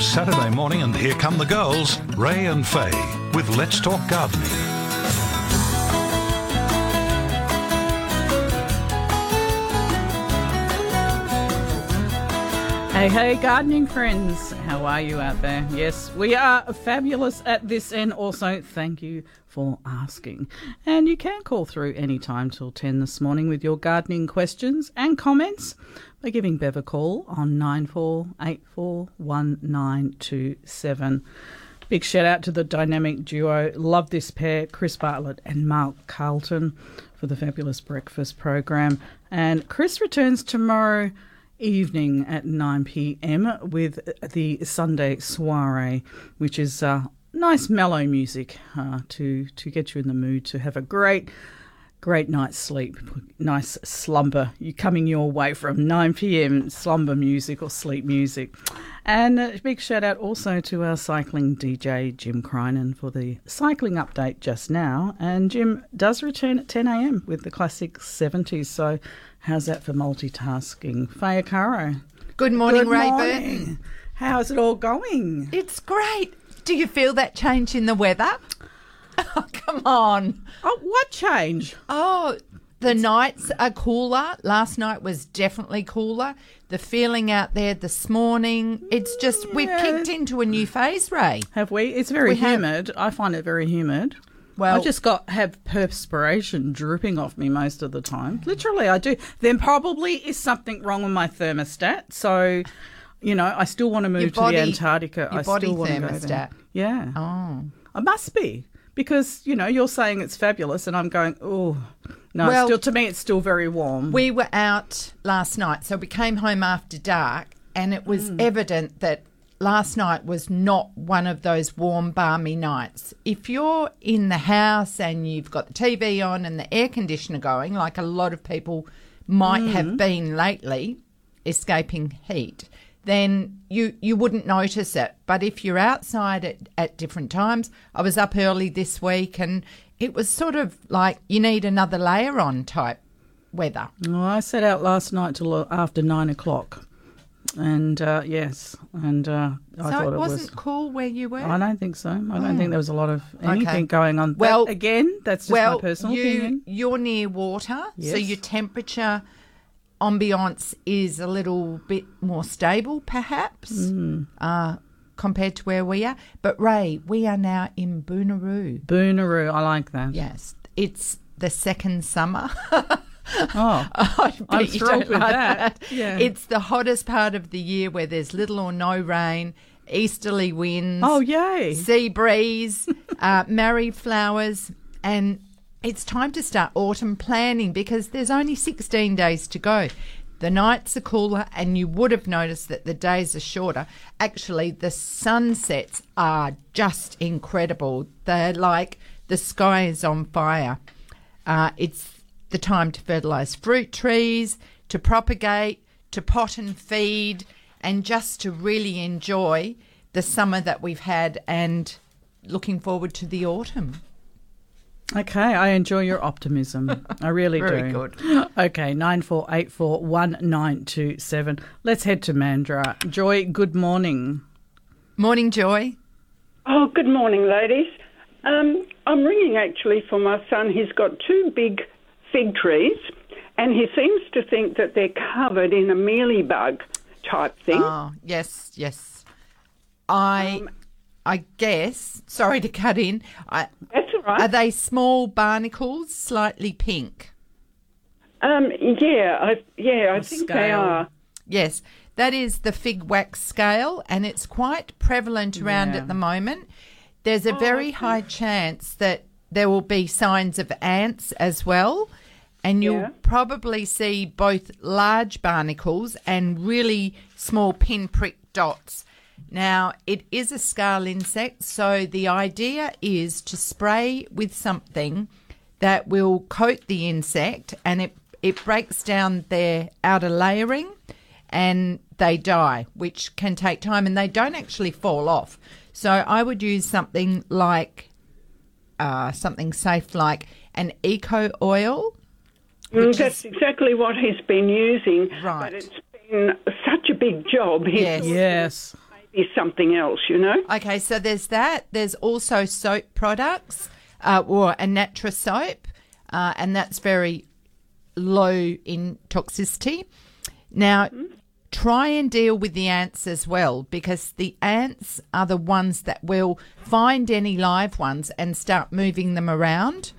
Saturday morning, and here come the girls, Ray and Faye, with Let's Talk Gardening. Hey, hey, gardening friends, how are you out there? Yes, we are fabulous at this end. Also, thank you for asking. And you can call through any time till 10 this morning with your gardening questions and comments by giving Bev a call on 94841927. Big shout out to the dynamic duo. Love this pair, Chris Bartlett and Mark Carlton, for the fabulous breakfast program. And Chris returns tomorrow evening at 9 pm with the Sunday soiree, which is uh, nice mellow music uh, to to get you in the mood to have a great great night's sleep, nice slumber. You coming your way from 9 p.m. slumber music or sleep music. And a big shout out also to our cycling DJ Jim Crinan for the cycling update just now. And Jim does return at 10 a.m. with the classic 70s. So how's that for multitasking? Faye Caro. Good morning, Good Ray morning. Burton. How's it all going? It's great. Do you feel that change in the weather? Oh, come on. Oh, what change? Oh, the nights are cooler. Last night was definitely cooler. The feeling out there this morning, it's just, mm, we've Yeah. kicked into a new phase, Ray. Have we? It's very We have. humid. I find it very humid. Well- I just got have perspiration dripping off me most of the time. Literally, I do. Then probably is something wrong with my thermostat. So, you know, I still want to move body- to the Antarctica. your I body still want to go there. thermostat. Yeah, Oh. I must be because you know you're saying it's fabulous, and I'm going, oh no. Well- still, to me, it's still very warm. We were out last night, so we came home after dark, and it was mm. evident that last night was not one of those warm, balmy nights. If you're in the house and you've got the TV on and the air conditioner going, like a lot of people might have mm. been lately, escaping heat, then you you wouldn't notice it. But if you're outside at, at different times, I was up early this week and it was sort of like you need another layer on type weather. Well, I set out last night till after nine o'clock, and uh, yes, and uh, I so thought it it wasn't was. cool where you were. I don't think so. I don't think there was a lot of anything Okay. going on. Well- But again, that's just well, my personal you opinion. you're near water, so your temperature ambiance is a little bit more stable, perhaps, Mm. uh, compared to where we are. But Ray, we are now in Bunuru. Bunuru, I like that. Yes, it's the second summer. Oh, I'm thrilled with like that. Yeah. It's the hottest part of the year where there's little or no rain, easterly winds. oh, yay! sea breeze, uh, flowers, and it's time to start autumn planning because there's only 16 days to go. The nights are cooler, and you would have noticed that the days are shorter. Actually, the sunsets are just incredible. They're like the sky is on fire. Uh, it's the time to fertilise fruit trees, to propagate, to pot and feed, and just to really enjoy the summer that we've had and looking forward to the autumn. Okay, I enjoy your optimism. I really Very do. good. Okay, nine four eight four one nine two seven. Let's head to Mandurah. Joy, good morning. Morning, Joy. Oh, good morning, ladies. Um, I'm ringing actually for my son. He's got two big fig trees, and he seems to think that they're covered in a mealybug type thing. Oh, yes, yes. I, I guess. Sorry to cut in. I, That's all right. are they small barnacles, slightly pink? um, yeah, I, yeah, I think they are. Yes, that is the fig wax scale, and it's quite prevalent around Yeah. at the moment. There's a very high chance that there will be signs of ants as well, and you'll Yeah. probably see both large barnacles and really small pinprick dots. Now, it is a scale insect, so the idea is to spray with something that will coat the insect and it, it breaks down their outer layering and they die, which can take time and they don't actually fall off. So I would use something like uh, something safe like an eco oil. Mm, which that's is- exactly what he's been using. Right. But it's been such a big job. He's Yes. Yes. Maybe something else, you know? Okay, so there's that. There's also soap products, uh, or a Natrasoap, uh, and that's very low in toxicity. Now, try and deal with the ants as well, because the ants are the ones that will find any live ones and start moving them around.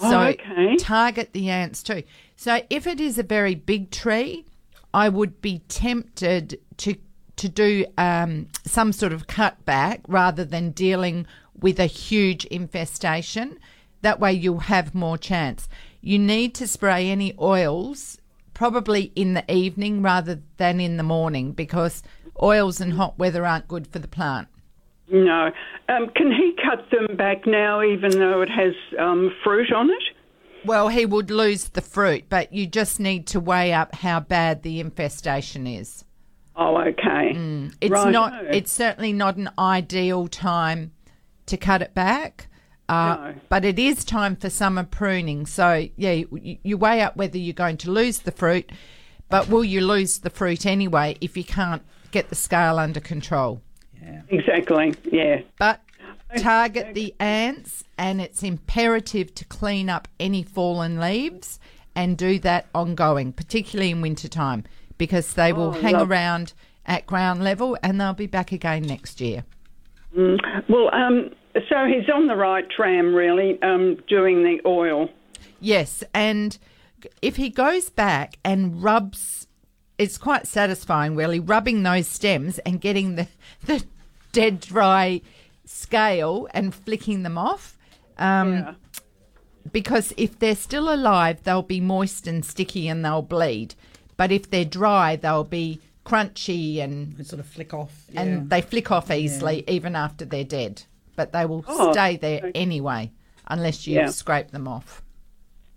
Oh, So okay. target the ants too. So if it is a very big tree, I would be tempted to to do um, some sort of cutback rather than dealing with a huge infestation. That way, you'll have more chance. You need to spray any oils probably in the evening rather than in the morning because oils and hot weather aren't good for the plant. No. Um, can he cut them back now, even though it has um, fruit on it? Well, he would lose the fruit, but you just need to weigh up how bad the infestation is. Oh, okay. It's Righto. not. It's certainly not an ideal time to cut it back, uh, No. but it is time for summer pruning. So yeah, you, you weigh up whether you're going to lose the fruit, but will you lose the fruit anyway if you can't get the scale under control? Yeah. Exactly. Yeah. But target the ants, and it's imperative to clean up any fallen leaves and do that ongoing, particularly in wintertime, because they will hang love- around at ground level and they'll be back again next year. Well, um, so he's on the right tram, really, um, doing the oil. Yes, and if he goes back and rubs, it's quite satisfying, really, rubbing those stems and getting the, the dead dry scale and flicking them off. Um, Yeah. because if they're still alive, they'll be moist and sticky and they'll bleed. But if they're dry, they'll be crunchy and They sort of flick off. and they flick off easily even after they're dead. But they will Oh, stay there anyway, unless you Yeah. scrape them off.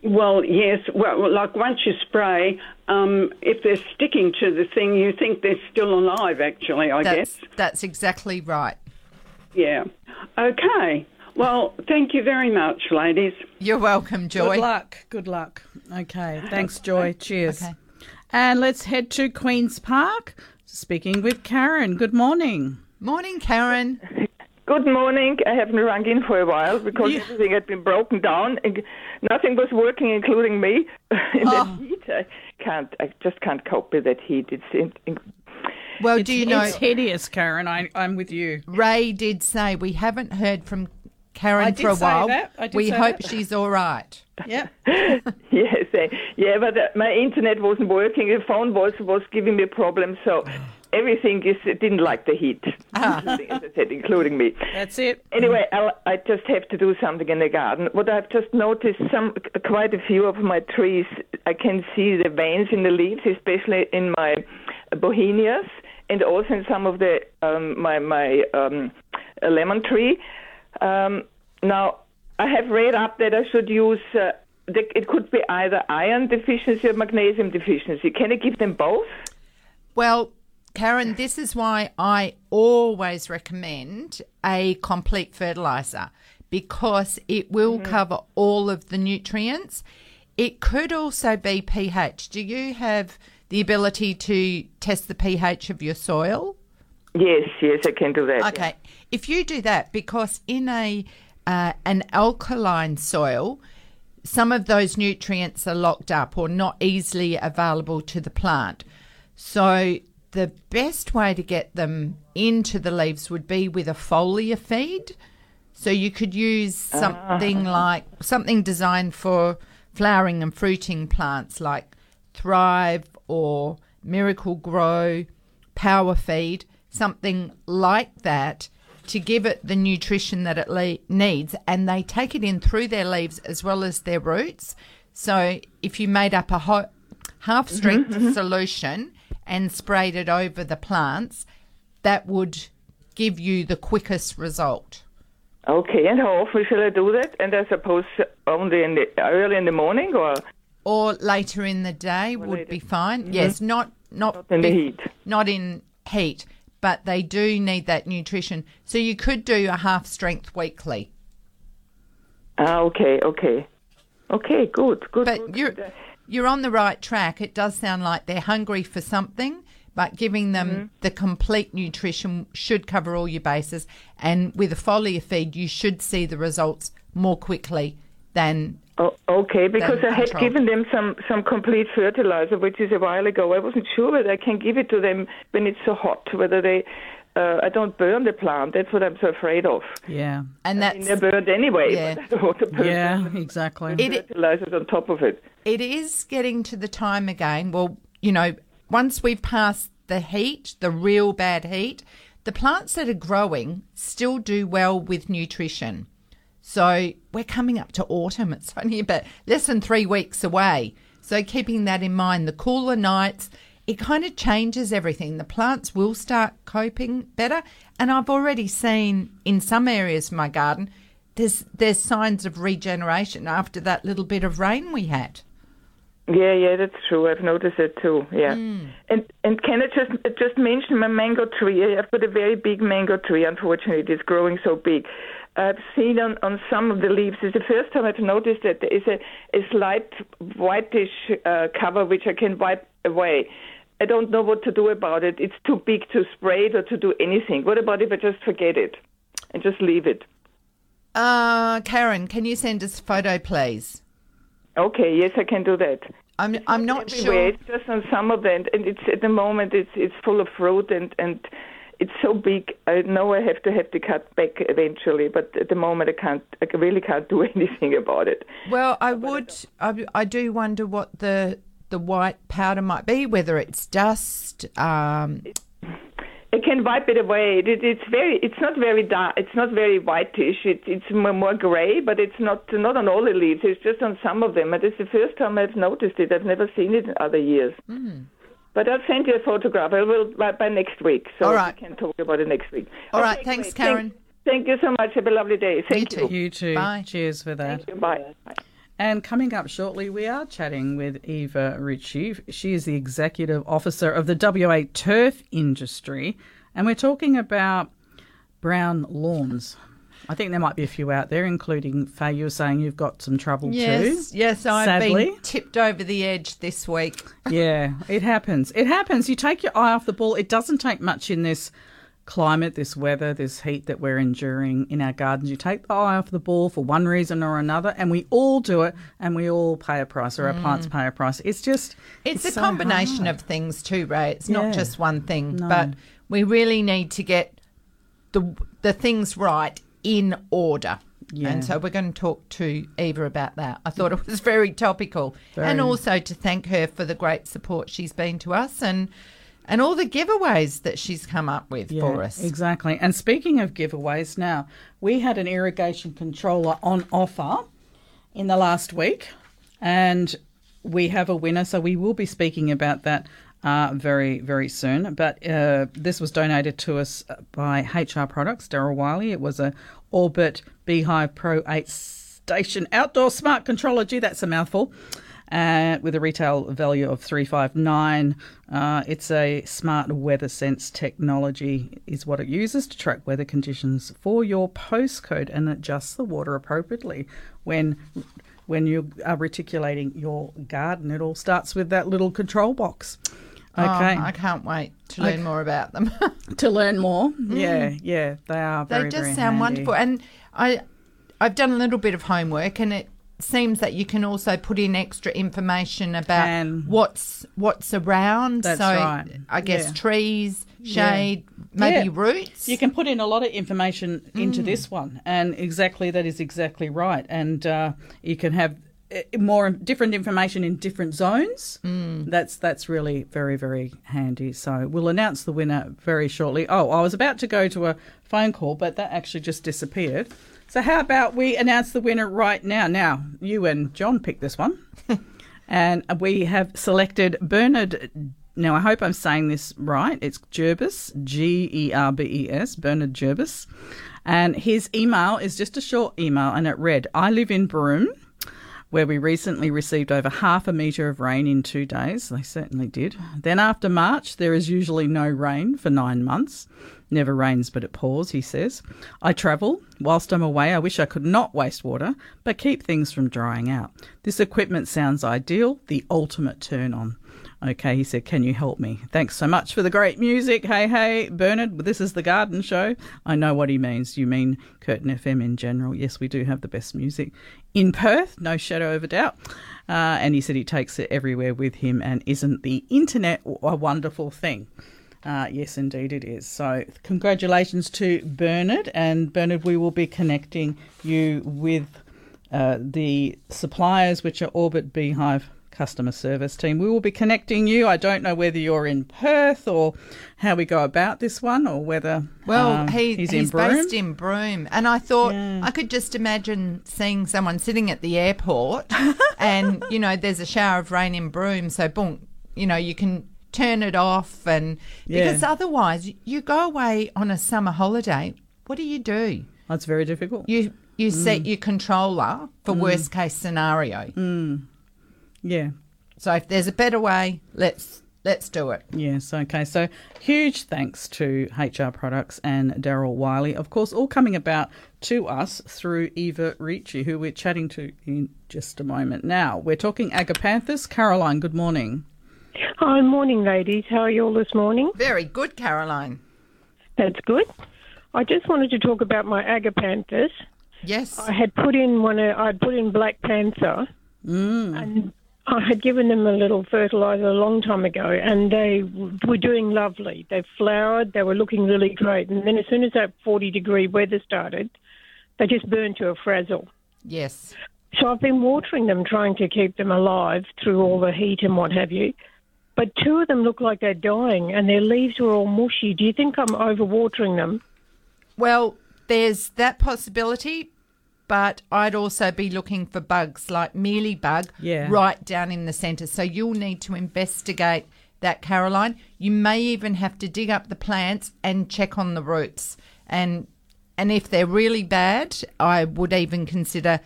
Well, yes. Well, like once you spray, um, if they're sticking to the thing, you think they're still alive. Actually, I That's guess. that's exactly right. Yeah. Okay. Well, thank you very much, ladies. You're welcome, Joy. Good luck. Good luck. Okay. Thanks, Joy. Cheers. Okay. And let's head to Queen's Park. Speaking with Karen. Good morning. Morning, Karen. Good morning. I haven't rung in for a while because Yeah. everything had been broken down and nothing was working, including me. in Oh. that heat, I can't. I just can't cope with that heat. It's in, in, Well, It's, do you know it's hideous, Karen. I, I'm with you. Ray did say we haven't heard from Karen I did for a say while. that. I did we say hope that. she's all right. Yeah. yes, eh, yeah, but uh, my internet wasn't working. The phone was was giving me problems, so everything is didn't like the heat, including, as I said, including me. That's it. Anyway, I'll, I just have to do something in the garden. What I've just noticed, some quite a few of my trees, I can see the veins in the leaves, especially in my bauhinias, and also in some of the um, my my um, lemon tree. Um, now, I have read up that I should use. Uh, the, it could be either iron deficiency or magnesium deficiency. Can I give them both? Well, Karen, this is why I always recommend a complete fertilizer because it will cover all of the nutrients. It could also be pH. Do you have the ability to test the pH of your soil? Yes, yes, I can do that. Okay, if you do that, because in a uh, an alkaline soil, some of those nutrients are locked up or not easily available to the plant. So the best way to get them into the leaves would be with a foliar feed. So you could use something like something designed for flowering and fruiting plants like Thrive or Miracle-Gro, Power Feed, something like that to give it the nutrition that it le- needs. And they take it in through their leaves as well as their roots. So if you made up a ho- half strength solution and sprayed it over the plants, that would give you the quickest result. Okay, and how often shall I do that? And I suppose only in the early in the morning or Or later in the day would be fine. Yes, not not, Mm-hmm. in the heat? Not in heat, but they do need that nutrition. So you could do a half strength weekly. Ah, okay, okay, okay, good, good. But good. you're you're on the right track. It does sound like they're hungry for something, but giving them Mm-hmm. the complete nutrition should cover all your bases. And with a foliar feed, you should see the results more quickly than Oh, okay, because I had control. given them some, some complete fertilizer, which is a while ago. I wasn't sure whether I can give it to them when it's so hot, whether they, uh, I don't burn the plant. That's what I'm so afraid of. Yeah. and I mean, that's they're burned anyway, Yeah. but I don't want to burn Yeah, exactly. It- fertilizers on top of it. it is getting to the time again. Well, you know, once we've passed the heat, the real bad heat, the plants that are growing still do well with nutrition. So we're coming up to autumn. It's only about less than three weeks away. So keeping that in mind, the cooler nights, it kind of changes everything. The plants will start coping better. And I've already seen in some areas of my garden, there's there's signs of regeneration after that little bit of rain we had. Yeah, yeah, that's true. I've noticed it too. Yeah, Hmm. and and can I just just mention my mango tree? I've got a very big mango tree. Unfortunately, it's growing so big. I've seen on, on some of the leaves. It's the first time I've noticed that there is a, a slight whitish uh, cover which I can wipe away. I don't know what to do about it. It's too big to spray it or to do anything. What about if I just forget it and just leave it? Uh, Karen, can you send us a photo, please? Okay, yes, I can do that. I'm I'm not everywhere. sure. It's just on some of them, and it's at the moment it's it's full of fruit and and it's so big. I know I have to have to cut back eventually, but at the moment I can't. I really can't do anything about it. Well, I would. I, I do wonder what the the white powder might be. Whether it's dust. Um, I can wipe it away. It, it's very. It's not very dark. It's not very whitish. It, it's more, more gray, but it's not not on all the leaves. It's just on some of them. And it's the first time I've noticed it. I've never seen it in other years. Hmm. But I'll send you a photograph. I will by, by next week, so All right. we can talk about it next week. All Okay, right, thanks, great. Karen. Thank, thank you so much. Have a lovely day. Thank You too. You too. Bye. Cheers for that. Thank you. Bye. Bye. And coming up shortly, we are chatting with Eva Ricci. She is the executive officer of the WA turf industry, and we're talking about brown lawns. I think there might be a few out there, including Faye. You were saying you've got some trouble yes, too. yes, I've sadly. been tipped over the edge this week. Yeah, it happens. It happens. You take your eye off the ball. It doesn't take much in this climate, this weather, this heat that we're enduring in our gardens. You take the eye off the ball for one reason or another, and we all do it, and we all pay a price, or our mm. plants pay a price. It's just It's, a so combination hard. of things too, Ray. It's Yeah. not just one thing, No. but we really need to get the the things right in order. Yeah. And so we're going to talk to Eva about that. I thought it was very topical, Very. and also to thank her for the great support she's been to us and and all the giveaways that she's come up with Yeah, for us. Exactly. And speaking of giveaways, now we had an irrigation controller on offer in the last week, and we have a winner. So we will be speaking about that uh, very, very soon. But uh, this was donated to us by HR Products, Daryl Wiley. It was a Orbit B-hyve Pro 8 station outdoor smart controller. That's a mouthful uh, with a retail value of 359 uh, it's a smart weather sense technology is what it uses to track weather conditions for your postcode and adjust the water appropriately when when you are reticulating your garden it all starts with that little control box Oh, okay I can't wait to learn more about them. to learn more yeah yeah they are very they just very sound handy. wonderful and i i've done a little bit of homework and it seems that you can also put in extra information about Can. what's what's around That's so right. i guess Yeah. trees Yeah. shade maybe Yeah. roots You can put in a lot of information Mm. into this one, and exactly that is exactly right. And uh, you can have more different information in different zones. Mm. That's that's really very very handy. So we'll announce the winner very shortly. Oh, I was about to go to a phone call, but that actually just disappeared. So how about we announce the winner right now? Now you and John picked this one. And we have selected Bernard now I hope I'm saying this right. It's Gerbes, G E R B E S, Bernard Gerbes. And his email is just a short email, and it read I live in Broome, where we recently received over half a metre of rain in two days. They certainly did. Then after March, there is usually no rain for nine months. Never rains, but it pours, he says. I travel. Whilst I'm away, I wish I could not waste water, but keep things from drying out. This equipment sounds ideal, the ultimate turn on. Okay, he said, Can you help me? Thanks so much for the great music. Hey, hey, Bernard, this is the garden show. I know what he means. You mean Curtin FM in general. Yes, we do have the best music in Perth, no shadow of a doubt. Uh, and he said he takes it everywhere with him, and isn't the internet a wonderful thing? Uh, yes, indeed it is. So, congratulations to Bernard. And Bernard, we will be connecting you with uh, the suppliers, which are Orbit B-hyve customer service team. We will be connecting you. I don't know whether you're in Perth or how we go about this one, or whether Well, um, he, he's, he's, in Broome. based in Broome, and I thought Yeah. I could just imagine seeing someone sitting at the airport, and you know, there's a shower of rain in Broome, so boom, you know, you can turn it off, and Yeah. because otherwise, you go away on a summer holiday. What do you do? That's very difficult. You you Mm. set your controller for worst case scenario. Yeah. So if there's a better way, let's let's do it. Yes, okay. So huge thanks to HR Products and Daryl Wiley. Of course, all coming about to us through Eva Ricci, who we're chatting to in just a moment. Now, we're talking Agapanthus. Caroline, good morning. Hi, morning, ladies. How are you all this morning? Very good, Caroline. That's good. I just wanted to talk about my agapanthus. Yes. I had put in one. uh, I'd put in Black Panther, and I had given them a little fertilizer a long time ago, and they were doing lovely. They flowered. They were looking really great. And then as soon as that 40 degree weather started, they just burned to a frazzle. yes. So I've been watering them, trying to keep them alive through all the heat and what have you. But two of them look like they're dying, and their leaves were all mushy. Do you think I'm overwatering them? Well, there's that possibility, but I'd also be looking for bugs like mealybug Yeah. right down in the centre. So you'll need to investigate that, Caroline. You may even have to dig up the plants and check on the roots. And and if they're really bad, I would even consider,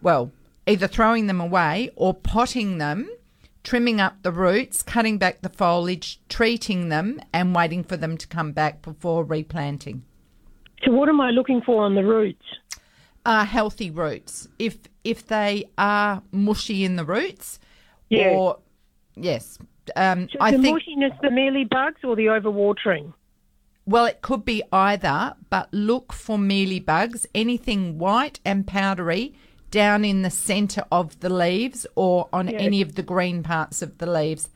well, either throwing them away or potting them, trimming up the roots, cutting back the foliage, treating them, and waiting for them to come back before replanting. So what am I looking for on the roots? Are healthy roots. If if they are mushy in the roots, Yeah. or yes, um, So I the think mushiness, the mealy bugs, or the overwatering? well, it could be either, but look for mealy bugs, anything white and powdery down in the centre of the leaves or on Yeah. any of the green parts of the leaves,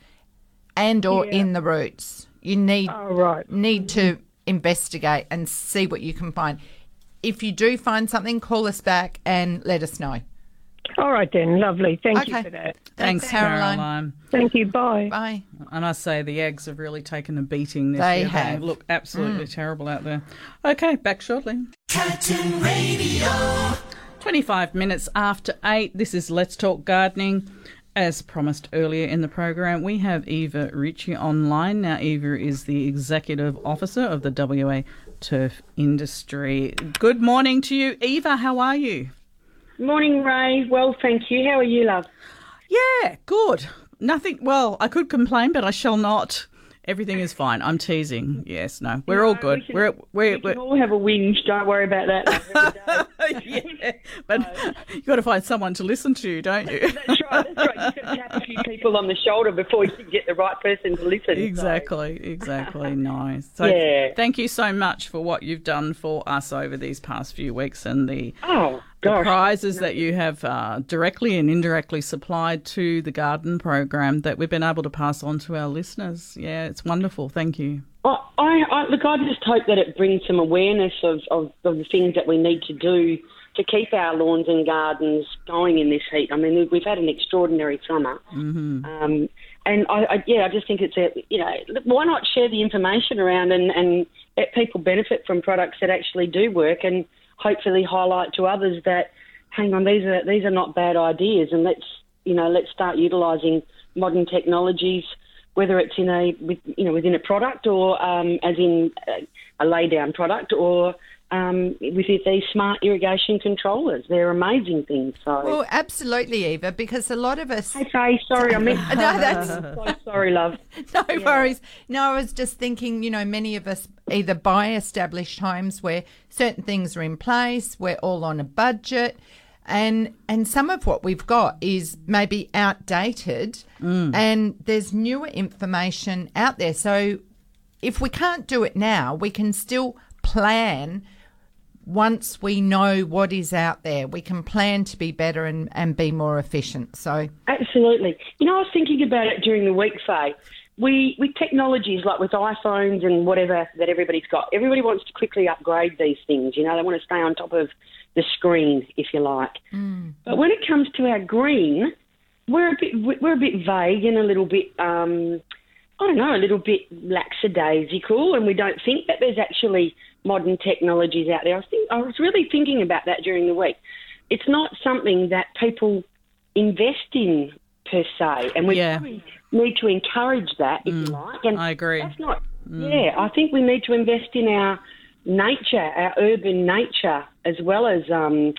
and or Yeah. in the roots. You need Oh, right. need to investigate and see what you can find. If you do find something, call us back and let us know. All right then, lovely. Thank you for that. Thanks, Caroline. Caroline. Thank you. Bye. Bye. And I must say the eggs have really taken a beating this They year. have. look absolutely mm. terrible out there. Okay, back shortly. 25 minutes after 8. This is Let's Talk Gardening. As promised earlier in the program, we have Eva Ricci online. Now, Eva is the Executive Officer of the WA Turf Industry. Good morning to you, Eva. How are you? Morning, Ray. Well, thank you. How are you, love? Yeah, good. Nothing. Well, I could complain, but I shall not. Everything is fine. I'm teasing. Yes, no, we're all good. we can- we're we're, We we're all have a whinge. Don't worry about that. yeah, but you've got to find someone to listen to, don't you? that's right. That's right. You've got to tap a few people on the shoulder before you can get the right person to listen. so- Exactly, exactly. Nice. So, Yeah. thank you so much for what you've done for us over these past few weeks and the, Oh the prizes that you have uh, directly and indirectly supplied to the garden program that we've been able to pass on to our listeners. Yeah, it's wonderful. Thank you. I, I, I look. I just hope that it brings some awareness of, of, of the things that we need to do to keep our lawns and gardens going in this heat. I mean, we've had an extraordinary summer, mm-hmm. um, and I, I, yeah, I just think it's a you know why not share the information around and, and let people benefit from products that actually do work, and hopefully highlight to others that hang on, these are these are not bad ideas, and let's you know let's start utilising modern technologies whether it's in a with, you know within a product or um, as in a, a lay down product or um, with these smart irrigation controllers. They're amazing things. So. Well, absolutely, Eva, because a lot of us. Hey, Faye, sorry, I meant. No, that's so sorry, love. no worries. No, I was just thinking, you know, many of us either buy established homes where certain things are in place, we're all on a budget, and and some of what we've got is maybe outdated, and there's newer information out there. So if we can't do it now, we can still plan once we know what is out there. We can plan to be better and, and be more efficient. So Absolutely. You know, I was thinking about it during the week, Faye. We, with technologies like with iPhones and whatever that everybody's got, everybody wants to quickly upgrade these things. You know, they want to stay on top of the screen, if you like. But when it comes to our green, we're a bit we're a bit vague and a little bit um, I don't know, a little bit lackadaisical, and we don't think that there's actually modern technologies out there. I think I was really thinking about that during the week. It's not something that people invest in per se, and we Yeah. need to encourage that, if you like. And I agree. That's not. Yeah, I think we need to invest in our nature, our urban nature, as well as, um,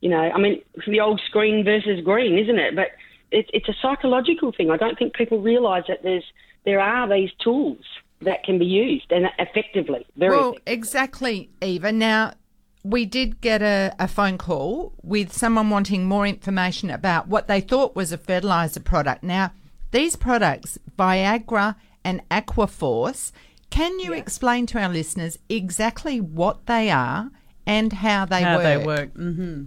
you know, I mean, the old screen versus green, isn't it? But it's it's a psychological thing. I don't think people realise that there's there are these tools that can be used and effectively, very Well, effectively. exactly, Eva. Now, we did get a, a phone call with someone wanting more information about what they thought was a fertiliser product. Now, these products, Viagra and Aquaforce, can you explain to our listeners exactly what they are and how they How work? they work. hmm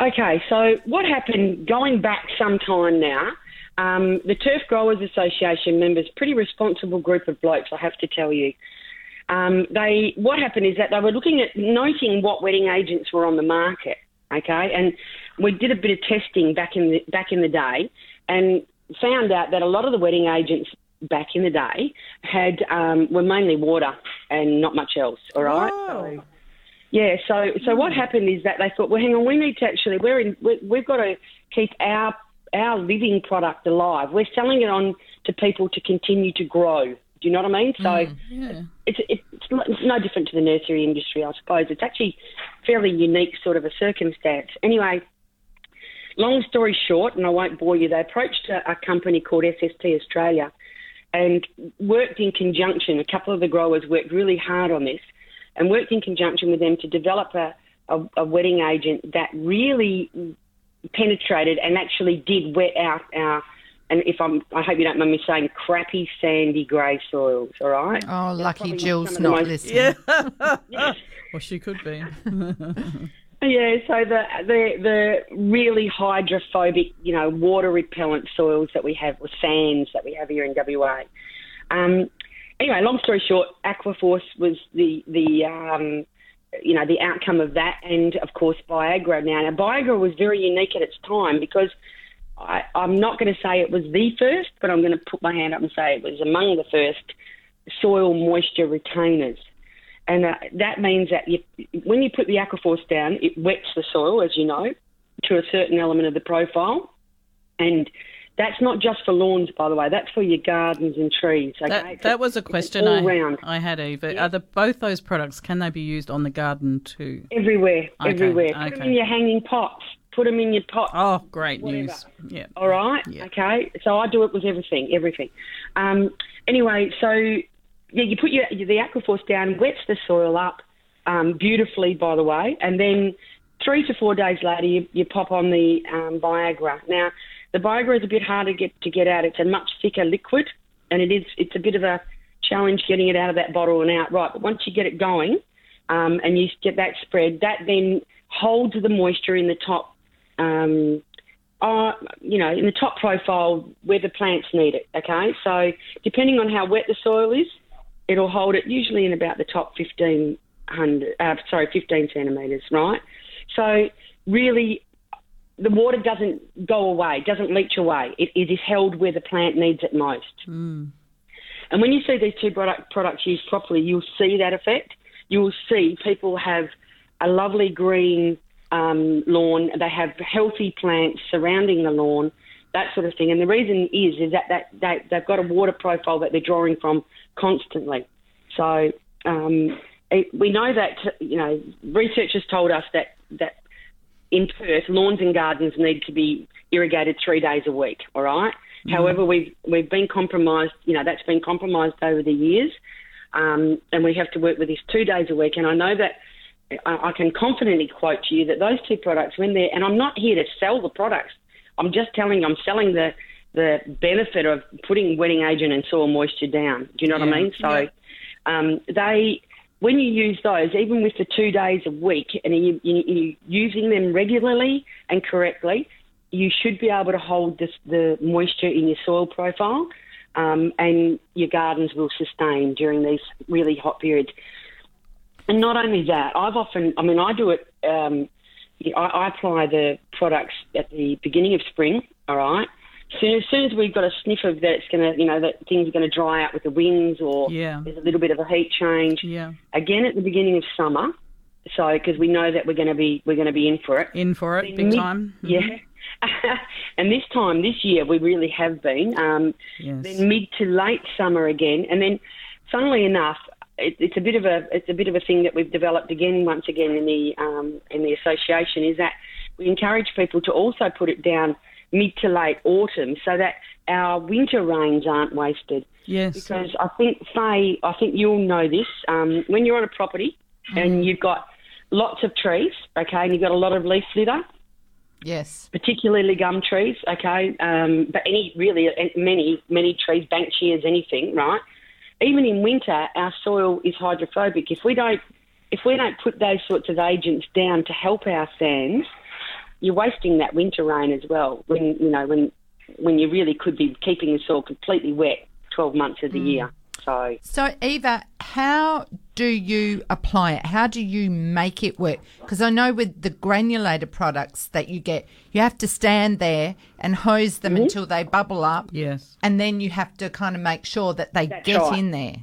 Okay, so what happened going back some time now? Um, the Turf Growers Association members, pretty responsible group of blokes, I have to tell you. Um, they what happened is that they were looking at noting what wetting agents were on the market. Okay, and we did a bit of testing back in the back in the day, and found out that a lot of the wetting agents back in the day had um, were mainly water and not much else. All right. So, yeah, so so what happened is that they thought, well, hang on, we need to actually we're in we, we've got to keep our our living product alive. We're selling it on to people to continue to grow. Do you know what I mean? So mm, Yeah. it's it's no- it's no different to the nursery industry, I suppose. It's actually fairly unique sort of a circumstance. Anyway, long story short, and I won't bore you, they approached a, a company called SST Australia and worked in conjunction. A couple of the growers worked really hard on this and worked in conjunction with them to develop a, a, a wetting agent that really penetrated and actually did wet out our. And if I'm, I hope you don't mind me saying, crappy sandy grey soils. All right. Oh, lucky Jill's some not most- listening. Well, she could be. Yeah, so the the the really hydrophobic, you know, water repellent soils that we have, or sands that we have here in WA. Um, anyway, long story short, Aquaforce was the the um, you know the outcome of that, and of course Viagra. Now, now Viagra was very unique at its time because I, I'm not going to say it was the first, but I'm going to put my hand up and say it was among the first soil moisture retainers. And uh, that means that you, when you put the aquaforce down, it wets the soil, as you know, to a certain element of the profile. And that's not just for lawns, by the way. That's for your gardens and trees. Okay? That, that was a question I, round. I had, Eva. Are the, both those products, can they be used on the garden too? everywhere, Okay, everywhere. Put them in your hanging pots. Put them in your pots. Oh, great Whatever. news. Yeah. All right. Yeah. Okay. So I do it with everything, everything. Um, anyway, so yeah, you put your the aquaforce down, wets the soil up um, beautifully, by the way, and then three to four days later, you, you pop on the um, Viagra. Now, the Viagra is a bit harder to get to get out. It's a much thicker liquid, and it is it's a bit of a challenge getting it out of that bottle and out. Right, but once you get it going, um, and you get that spread, that then holds the moisture in the top um, uh, you know, in the top profile where the plants need it. Okay, so depending on how wet the soil is, it'll hold it usually in about the top fifteen hundred. Uh, sorry, fifteen centimeters, right? So really, the water doesn't go away, doesn't leach away. It, it is held where the plant needs it most. And when you see these two product, products used properly, you'll see that effect. You will see people have a lovely green um, lawn. They have healthy plants surrounding the lawn. that sort of thing. And the reason is is that, that they, they've got a water profile that they're drawing from constantly. So um, it, we know that you know researchers told us that that in Perth lawns and gardens need to be irrigated three days a week. All right? However, we've we've been compromised. You know that's been compromised over the years, um, and we have to work with this two days a week. And I know that I, I can confidently quote to you that those two products, when they're, and I'm not here to sell the products. I'm just telling you, I'm selling the the benefit of putting wetting agent and soil moisture down. Do you know what I mean? So um, they, when you use those, even with the two days a week, and you, you're using them regularly and correctly, you should be able to hold this, the moisture in your soil profile, um, and your gardens will sustain during these really hot periods. And not only that, I've often, I mean, I do it. Um, I, I apply the products at the beginning of spring. All right. Soon, as soon as we've got a sniff of that, it's going to, you know, that things are going to dry out with the winds, or Yeah. there's a little bit of a heat change. Yeah. Again, at the beginning of summer, so because we know that we're going to be we're going to be in for it. In for it, big time. Yeah. and this time, this year, we really have been. Um, Yes. Then mid to late summer again, and then, funnily enough, it, it's a bit of a it's a bit of a thing that we've developed again once again in the um, in the association is that we encourage people to also put it down mid to late autumn so that our winter rains aren't wasted. Yes. Because I think Faye, I think you'll know this. Um, when you're on a property and you've got lots of trees, okay, and you've got a lot of leaf litter, Yes. particularly gum trees, okay, um, but any really many many trees, bank banksias, anything, right? Even in winter, our soil is hydrophobic. If we don't if we don't put those sorts of agents down to help our sands, you're wasting that winter rain as well. When you know when when you really could be keeping the soil completely wet twelve months of the year. So So, Eva, how do you apply it? How do you make it work? Because I know with the granulated products that you get, you have to stand there and hose them until they bubble up. Yes. And then you have to kind of make sure that they That's get right. in there.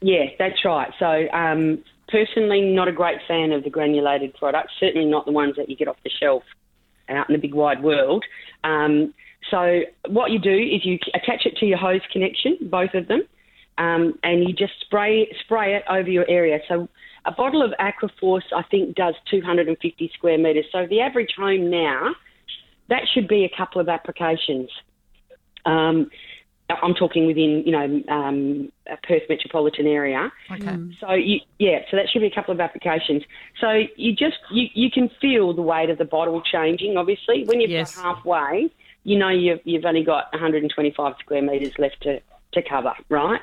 Yeah, that's right. So, um, personally, not a great fan of the granulated products. Certainly not the ones that you get off the shelf out in the big wide world. Um, so, what you do is you attach it to your hose connection, both of them, um, and you just spray spray it over your area. So, a bottle of Aquaforce, I think, does 250 square metres. So, the average home now, that should be a couple of applications. Um, I'm talking within, you know, um, a Perth metropolitan area. Okay. So you, yeah, so that should be a couple of applications. So you just you, you can feel the weight of the bottle changing. Obviously, when you've Yes. got halfway, you know you've you've only got 125 square metres left to to cover, right?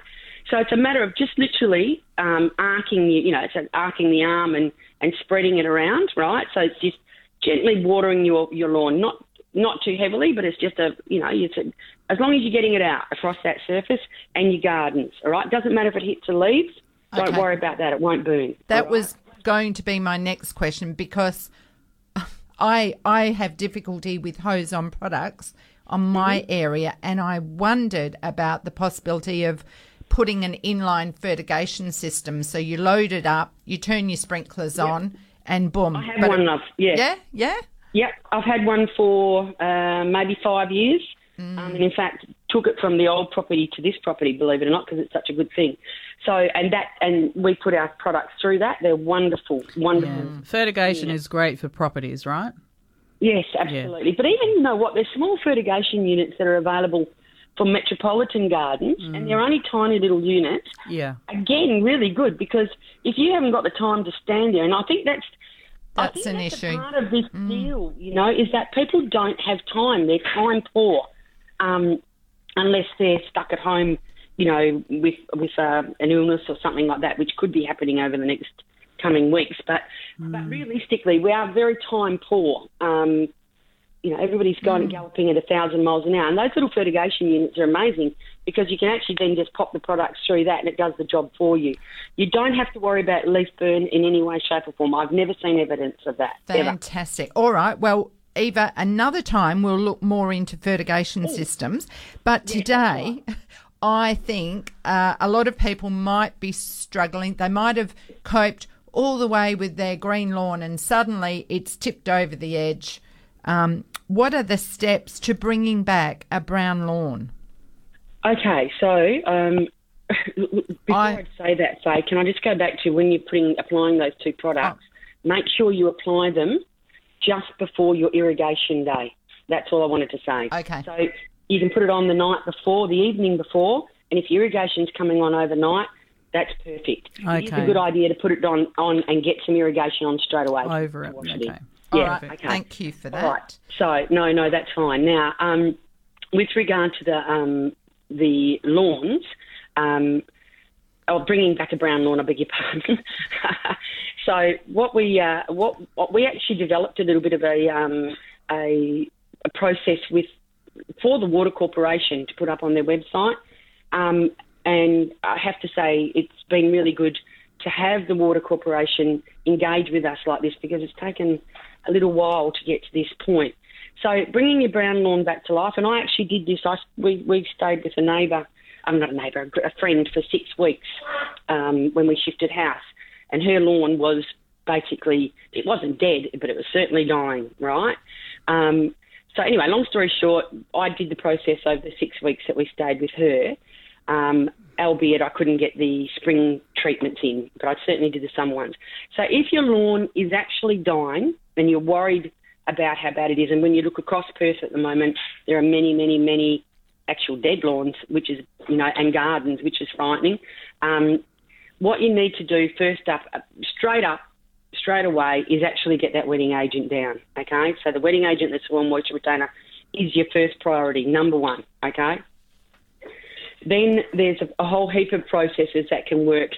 So it's a matter of just literally um, arcing, you, you know, it's an arcing the arm and and spreading it around, right? So it's just gently watering your your lawn, not not too heavily, but it's just a you know, it's a, as long as you're getting it out across that surface and your gardens, all right. Doesn't matter if it hits the leaves. Don't worry about that; it won't burn. That all right? was going to be my next question because I I have difficulty with hose on products on my area, and I wondered about the possibility of putting an inline fertigation system. So you load it up, you turn your sprinklers on, and boom. I have But one of yeah. yeah, yeah. Yep, I've had one for uh, maybe five years, um, and in fact took it from the old property to this property. Believe it or not, because it's such a good thing. So and that and we put our products through that. They're wonderful, wonderful. Fertigation is great for properties, right? Yes, absolutely. But even you know what, there's small fertigation units that are available for metropolitan gardens, and they're only tiny little units. Yeah. Again, really good because if you haven't got the time to stand there, and I think that's That's think an that's a issue. part of this deal, you know, is that people don't have time. They're time poor, um, unless they're stuck at home, you know, with with uh, an illness or something like that, which could be happening over the next coming weeks. But but realistically, we are very time poor. Um, you know, everybody's going galloping at a thousand miles an hour, and those little fertigation units are amazing because you can actually then just pop the products through that, and it does the job for you. You don't have to worry about leaf burn in any way, shape, or form. I've never seen evidence of that. ever. Fantastic. All right. Well, Eva, another time we'll look more into fertigation systems. But today, I think uh, a lot of people might be struggling. They might have coped all the way with their green lawn and suddenly it's tipped over the edge. Um, what are the steps to bringing back a brown lawn? Okay, so um, before I- I, say that, Faye, can I just go back to when you're putting applying those two products? Make sure you apply them just before your irrigation day. That's all I wanted to say. Okay. So you can put it on the night before, the evening before, and if your irrigation's coming on overnight, that's perfect. Okay. It's a good idea to put it on, on and get some irrigation on straight away. Over it. Okay. All Yeah, right. okay. Thank you for that. Right. So no, no, that's fine. Now, um, with regard to the um, the lawns, um, oh, bringing back a brown lawn. I beg your pardon. so what we uh, what what we actually developed a little bit of a um, a, a process with for the Water Corporation to put up on their website. Um, and I have to say, it's been really good to have the Water Corporation engage with us like this because it's taken a little while to get to this point. So bringing your brown lawn back to life, and I actually did this. I we we stayed with a neighbour, I'm not a neighbour, a friend for six weeks um, when we shifted house, and her lawn was basically it wasn't dead, but it was certainly dying, right? Um, so anyway, long story short, I did the process over the six weeks that we stayed with her, um, albeit I couldn't get the spring treatments in, but I certainly did the summer ones. So if your lawn is actually dying and you're worried about how bad it is, and when you look across Perth at the moment, there are many, many, many actual dead lawns, which is, you know, and gardens, which is frightening. Um, what you need to do first up, uh, straight up, straight away, is actually get that wetting agent down. Okay, so the wetting agent, the soil moisture retainer, is your first priority, number one. Okay. Then there's a, a whole heap of processes that can work.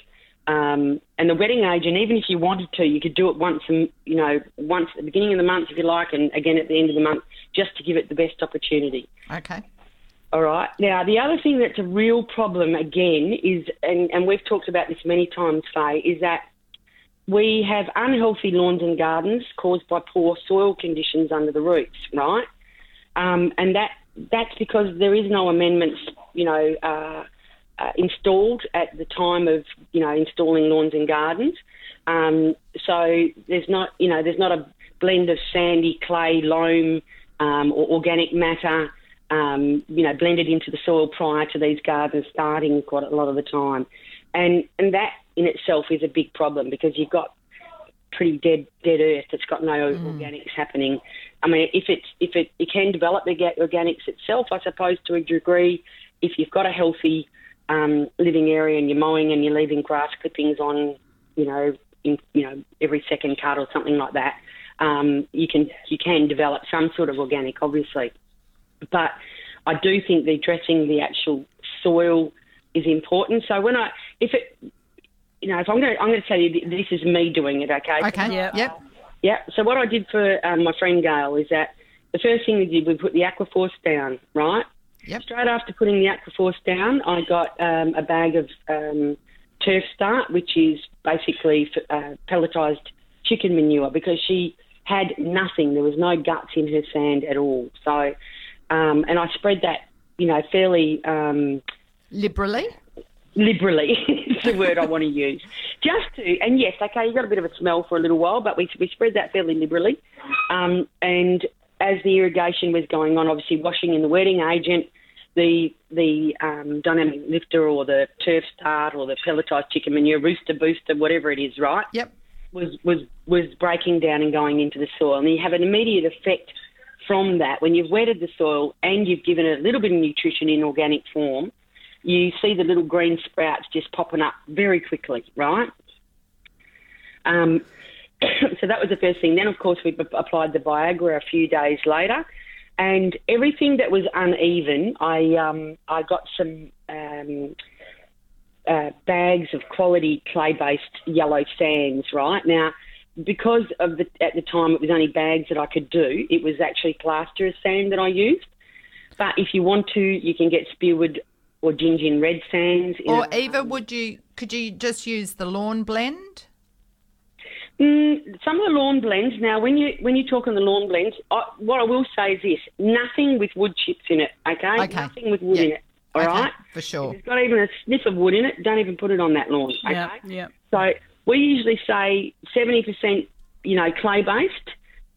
Um, and the wetting agent, even if you wanted to, you could do it once, and you know, once at the beginning of the month if you like, and again at the end of the month, just to give it the best opportunity. Okay. All right. Now, the other thing that's a real problem again is, and, and we've talked about this many times, Faye, is that we have unhealthy lawns and gardens caused by poor soil conditions under the roots, right? Um, and that that's because there is no amendments, you know, uh, uh, installed at the time of, you know, installing lawns and gardens. Um, so there's not, you know, there's not a blend of sandy, clay, loam, um, or organic matter, um, you know, blended into the soil prior to these gardens starting quite a lot of the time, and and that in itself is a big problem because you've got pretty dead dead earth that's got no organics happening. I mean, if it's if it, it can develop the organics itself, I suppose to a degree, if you've got a healthy um, living area and you're mowing and you're leaving grass clippings on, you know, in, you know every second cut or something like that, um, you can you can develop some sort of organic, obviously. But I do think the addressing the actual soil is important. So when I if it you know, if I'm going to, I'm going to tell you this is me doing it, okay? Okay. Yep. Yep. Yeah. So what I did for um, my friend Gail is that the first thing we did, we put the Aquaforce down, right? Yep. Straight after putting the Aquaforce down, I got um, a bag of um, Turf Start, which is basically uh, pelletized chicken manure, because she had nothing. There was no guts in her sand at all. So, um, and I spread that, you know, fairly. Um, Liberally. liberally is the word I want to use. Just to, and yes, okay, you got a bit of a smell for a little while, but we, we spread that fairly liberally. Um, and as the irrigation was going on, obviously washing in the wetting agent, the the um, dynamic lifter or the turf start or the pelletized chicken manure, rooster booster, whatever it is, right? Yep. was was was breaking down and going into the soil, and you have an immediate effect from that when you've wetted the soil and you've given it a little bit of nutrition in organic form. You see the little green sprouts just popping up very quickly, right? Um, so that was the first thing. Then, of course, we applied the Vigra a few days later, and everything that was uneven, I um, I got some um, uh, bags of quality clay-based yellow sands. Right now, because of the at the time it was only bags that I could do. It was actually plaster of sand that I used. But if you want to, you can get spearwood or gingin red sands. Or a- Eva, would you could you just use the lawn blend? Mm, some of the lawn blends. Now, when you when you talk on the lawn blends, I, what I will say is this: nothing with wood chips in it. Okay, Okay. nothing with wood Yeah. in it. All Okay, right. for sure. If it's got even a sniff of wood in it, don't even put it on that lawn. Okay. Yep. Yep. So we usually say seventy percent, you know, clay based,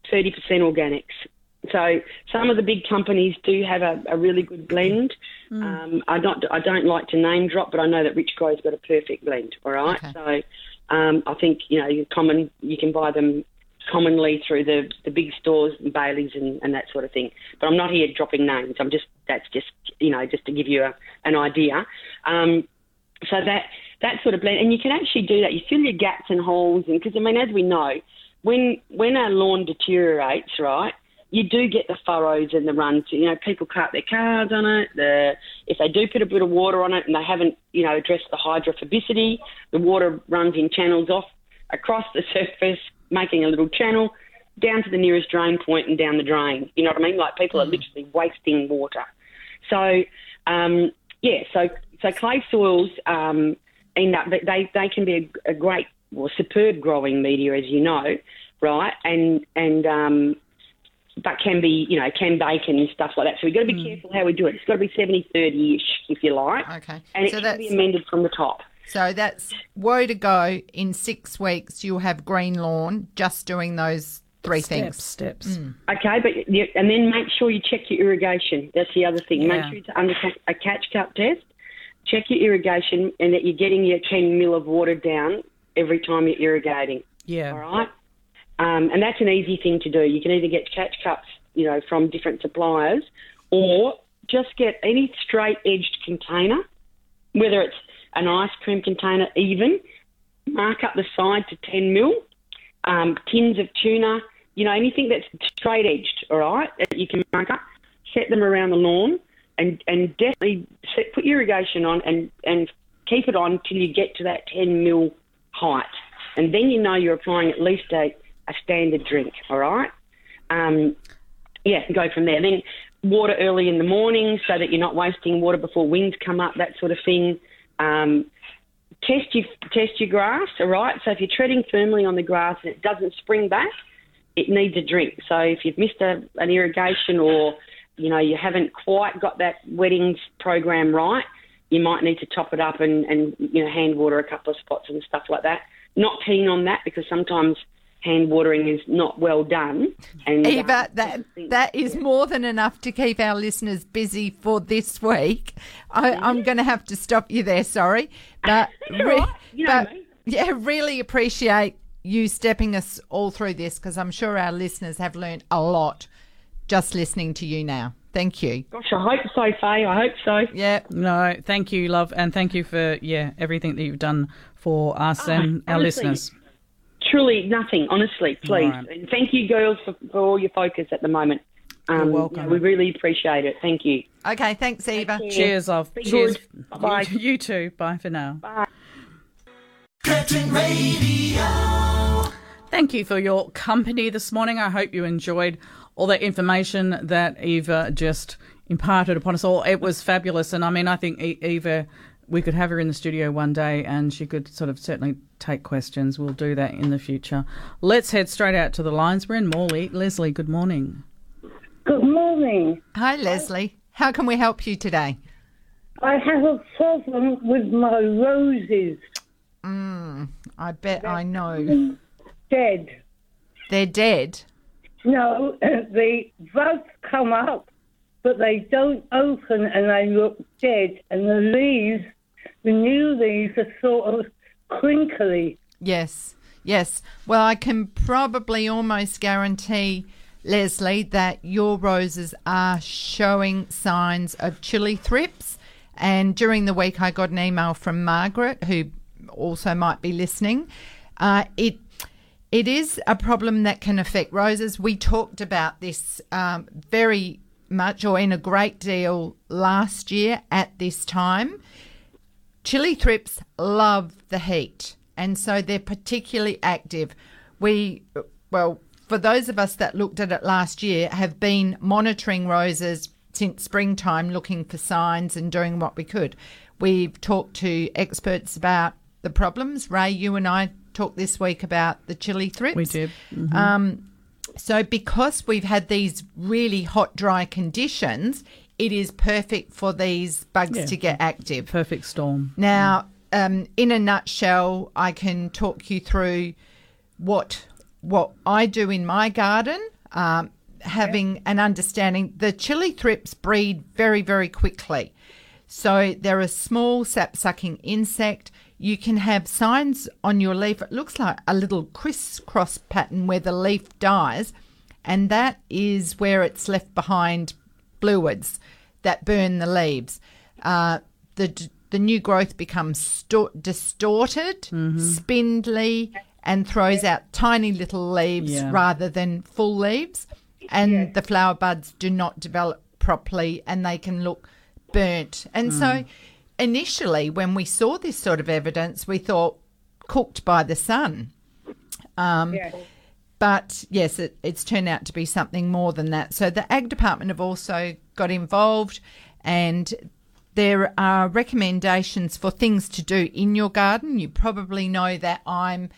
thirty percent organics. So some of the big companies do have a, a really good blend. Um, I not I don't like to name drop, but I know that Richgro's got a perfect blend. All right, Okay. so um, I think you know you common you can buy them commonly through the, the big stores and Bailey's and, and that sort of thing. But I'm not here dropping names. I'm just that's just you know just to give you a, an idea. Um, so that that sort of blend, and you can actually do that. You fill your gaps and holes, and because I mean, as we know, when when our lawn deteriorates, right, you do get the furrows and the runs. You know, people cut their cars on it. The if they do put a bit of water on it and they haven't, you know, addressed the hydrophobicity, the water runs in channels off across the surface, making a little channel down to the nearest drain point and down the drain. You know what I mean? Like people are literally wasting water. So um, yeah, so so clay soils um, end up they they can be a, a great or superb growing media, as you know, right? And and um, but can be you know can bake and stuff like that. So we've got to be careful how we do it. It's got to be 70-30 ish, if you like. Okay. And it So can be that's- amended from the top. So that's woe to go. In six weeks, you'll have green lawn just doing those three Steps, things. steps. Okay, but and then make sure you check your irrigation. That's the other thing. Make sure it's under a catch cup test. Check your irrigation and that you're getting your 10 mil of water down every time you're irrigating. Yeah. All right, um, and that's an easy thing to do. You can either get catch cups, you know, from different suppliers, or just get any straight edged container, whether it's an ice cream container, even mark up the side to 10 mil, um, tins of tuna, you know, anything that's straight edged, all right, that you can mark up, set them around the lawn, and, and definitely set, put irrigation on and, and keep it on till you get to that 10 mil height. And then you know you're applying at least a, a standard drink, all right? Um, yeah, go from there. Then water early in the morning so that you're not wasting water before winds come up, that sort of thing. Um, test your test your grass, all right. So if you're treading firmly on the grass and it doesn't spring back, it needs a drink. So if you've missed a, an irrigation or you know you haven't quite got that wettings program right, you might need to top it up and, and you know hand water a couple of spots and stuff like that. Not keen on that because sometimes hand watering is not well done. And Eva, that that is more than enough to keep our listeners busy for this week. I, I'm going to have to stop you there. Sorry, but right. You know but yeah, really appreciate you stepping us all through this because I'm sure our listeners have learned a lot just listening to you now. Thank you. Gosh, I hope so, Faye. I hope so. Yeah, No, thank you, love, and thank you for yeah everything that you've done for us and our listeners. Truly nothing, honestly, please. Right. And thank you, girls, for, for all your focus at the moment. Um, You're welcome. yeah, we really appreciate it. Thank you. Okay, thanks, Eva. you. Cheers, love. Be Cheers. good. Bye-bye. You, you too. Bye for now. Bye. Curtin Radio. Thank you for your company this morning. I hope you enjoyed all that information that Eva just imparted upon us all. It was fabulous. And I mean, I think E- Eva, we could have her in the studio one day and she could sort of certainly take questions. We'll do that in the future. Let's head straight out to the lines. We're in Morley. Leslie, good morning. Good morning. Hi, Leslie. How can we help you today? I have a problem with my roses. Mm, I bet I know. Dead. They're dead. No, the buds come up, but they don't open and they look dead. And the leaves, the new leaves are sort of crinkly. Yes, yes. Well, I can probably almost guarantee, Leslie, that your roses are showing signs of chili thrips. And during the week, I got an email from Margaret, who also might be listening. Uh, it it is a problem that can affect roses. We talked about this um, very much, or in a great deal, last year at this time. Chili thrips love the heat, and so they're particularly active. We, well, for those of us that looked at it last year, have been monitoring roses since springtime, looking for signs and doing what we could. We've talked to experts about the problems. Ray, you and I talked this week about the chili thrips. We did. Um, so, because we've had these really hot, dry conditions, it is perfect for these bugs Yeah. to get active. Perfect storm. Now, um, in a nutshell, I can talk you through what what I do in my garden. Um, having an understanding. The chili thrips breed very, very quickly. So they're a small sap sucking insect. You can have signs on your leaf. It looks like a little crisscross pattern where the leaf dies, and that is where it's left behind fluids that burn the leaves. Uh, the the new growth becomes sto- distorted, Mm-hmm. spindly, and throws out tiny little leaves Yeah. rather than full leaves. And the flower buds do not develop properly, and they can look burnt. And so, Mm. Initially, when we saw this sort of evidence, we thought cooked by the sun. Um, But yes, it, it's turned out to be something more than that. So the Ag Department have also got involved, and there are recommendations for things to do in your garden. You probably know that I'm